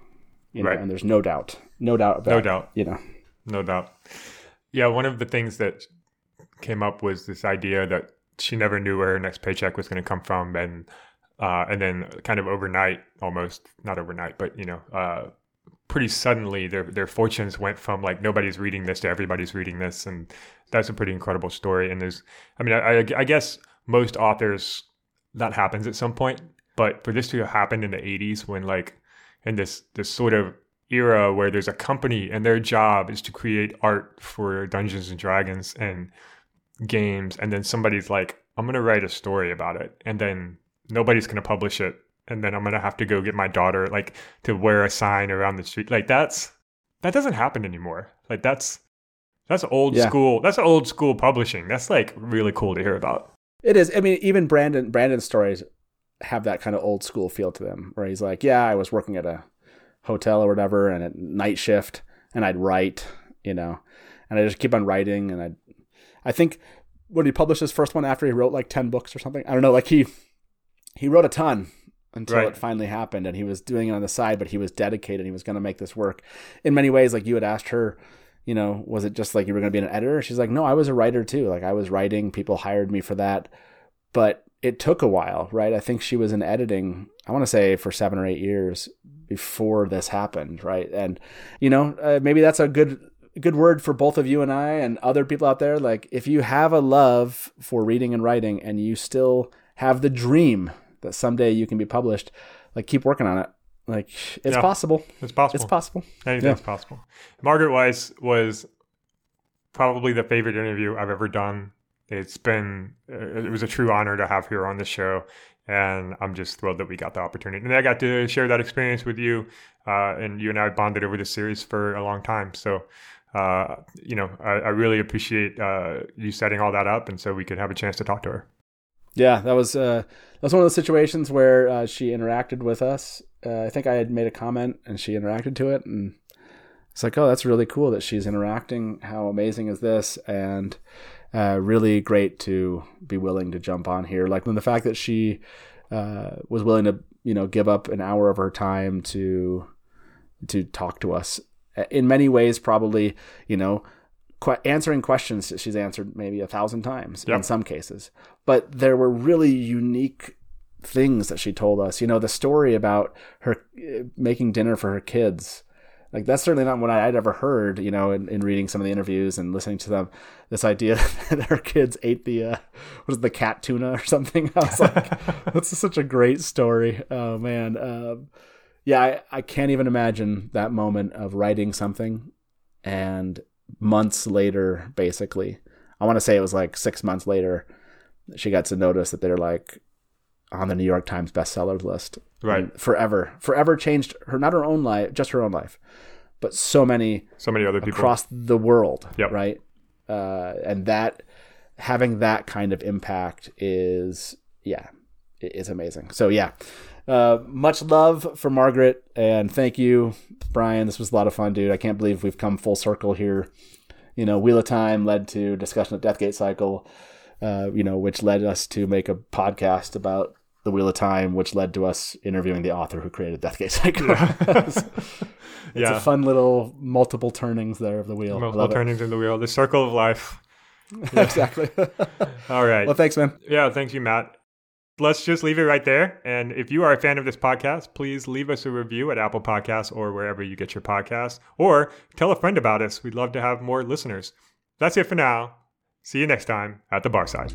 you know, right. and there's no doubt no doubt about No doubt. You know. No doubt. Yeah, one of the things that came up was this idea that she never knew where her next paycheck was going to come from and uh, and then kind of overnight almost not overnight but you know uh, pretty suddenly their their fortunes went from like nobody's reading this to everybody's reading this and that's a pretty incredible story and there's i mean i, I guess most authors that happens at some point but for this to have happened in the 80s when like in this this sort of era where there's a company and their job is to create art for Dungeons and Dragons and games, and then somebody's like, I'm gonna write a story about it, and then nobody's gonna publish it, and then I'm gonna have to go get my daughter like to wear a sign around the street. Like that's that doesn't happen anymore. Like that's that's old yeah. school. That's old school publishing. That's like really cool to hear about. It is. I mean, even Brandon Brandon's stories have that kind of old school feel to them, where he's like, "Yeah, I was working at a hotel or whatever and at night shift and I'd write, you know, and I just keep on writing and I I think when he published his first one after he wrote like 10 books or something, I don't know, like he he wrote a ton until right. it finally happened and he was doing it on the side but he was dedicated he was going to make this work. In many ways like you had asked her you know was it just like you were going to be an editor? She's like no i was a writer too. Like i was writing. People hired me for that. But it took a while right? I think she was in editing i want to say for seven or eight years before this happened, right? And you know, uh, maybe that's a good good word for both of you and I and other people out there. Like, if you have a love for reading and writing, and you still have the dream that someday you can be published, like keep working on it. Like, it's yeah, possible. It's possible. It's possible. Anything's yeah. possible. Margaret Weis was probably the favorite interview I've ever done it's been it was a true honor to have her on the show and i'm just thrilled that we got the opportunity and i got to share that experience with you uh, and you and i bonded over the series for a long time so uh, you know I, I really appreciate uh, you setting all that up and so we could have a chance to talk to her yeah that was uh, that was one of those situations where uh, she interacted with us i think i had made a comment and she interacted to it and it's like oh that's really cool that she's interacting how amazing is this and uh, really great to be willing to jump on here. Like when the fact that she uh, was willing to, you know, give up an hour of her time to to talk to us. In many ways, probably, you know, answering questions she's answered maybe a thousand times yep. in some cases. But there were really unique things that she told us. You know, the story about her uh, making dinner for her kids like that's certainly not what I'd ever heard, you know, in, in reading some of the interviews and listening to them. This idea that her kids ate the uh, what is it, the cat tuna or something. I was like, that's such a great story. Oh man, um, yeah, I, I can't even imagine that moment of writing something and months later, basically, I want to say it was like six months later, she got to notice that they're like on the New York Times bestsellers list. Right. forever. Forever changed her not her own life, just her own life. But so many so many other people across the world. Yep. Right. Uh, and that having that kind of impact is yeah, is amazing. So yeah. Uh, much love for Margaret and thank you, Brian. This was a lot of fun, dude. I can't believe we've come full circle here. You know, Wheel of Time led to discussion of Deathgate Cycle uh, you know, which led us to make a podcast about the Wheel of Time, which led to us interviewing the author who created Deathgate Cycle. it's, yeah. a fun little multiple turnings there of the wheel. Multiple turnings in the wheel, the circle of life. Yeah. exactly. All right. Well, thanks, man. Yeah, thanks you, Matt. Let's just leave it right there. And if you are a fan of this podcast, please leave us a review at Apple Podcasts or wherever you get your podcasts, or tell a friend about us. We'd love to have more listeners. That's it for now. See you next time at the bar side.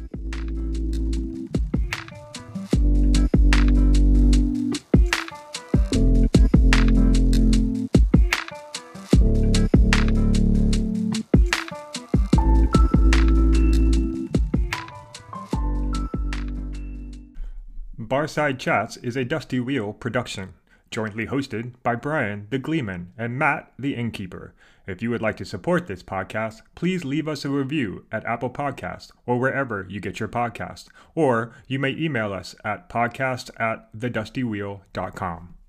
Barside Chats is a Dusty Wheel production jointly hosted by Brian the Gleeman and Matt the Innkeeper. If you would like to support this podcast, please leave us a review at Apple Podcast or wherever you get your podcast, or you may email us at podcast at thedustywheel.com.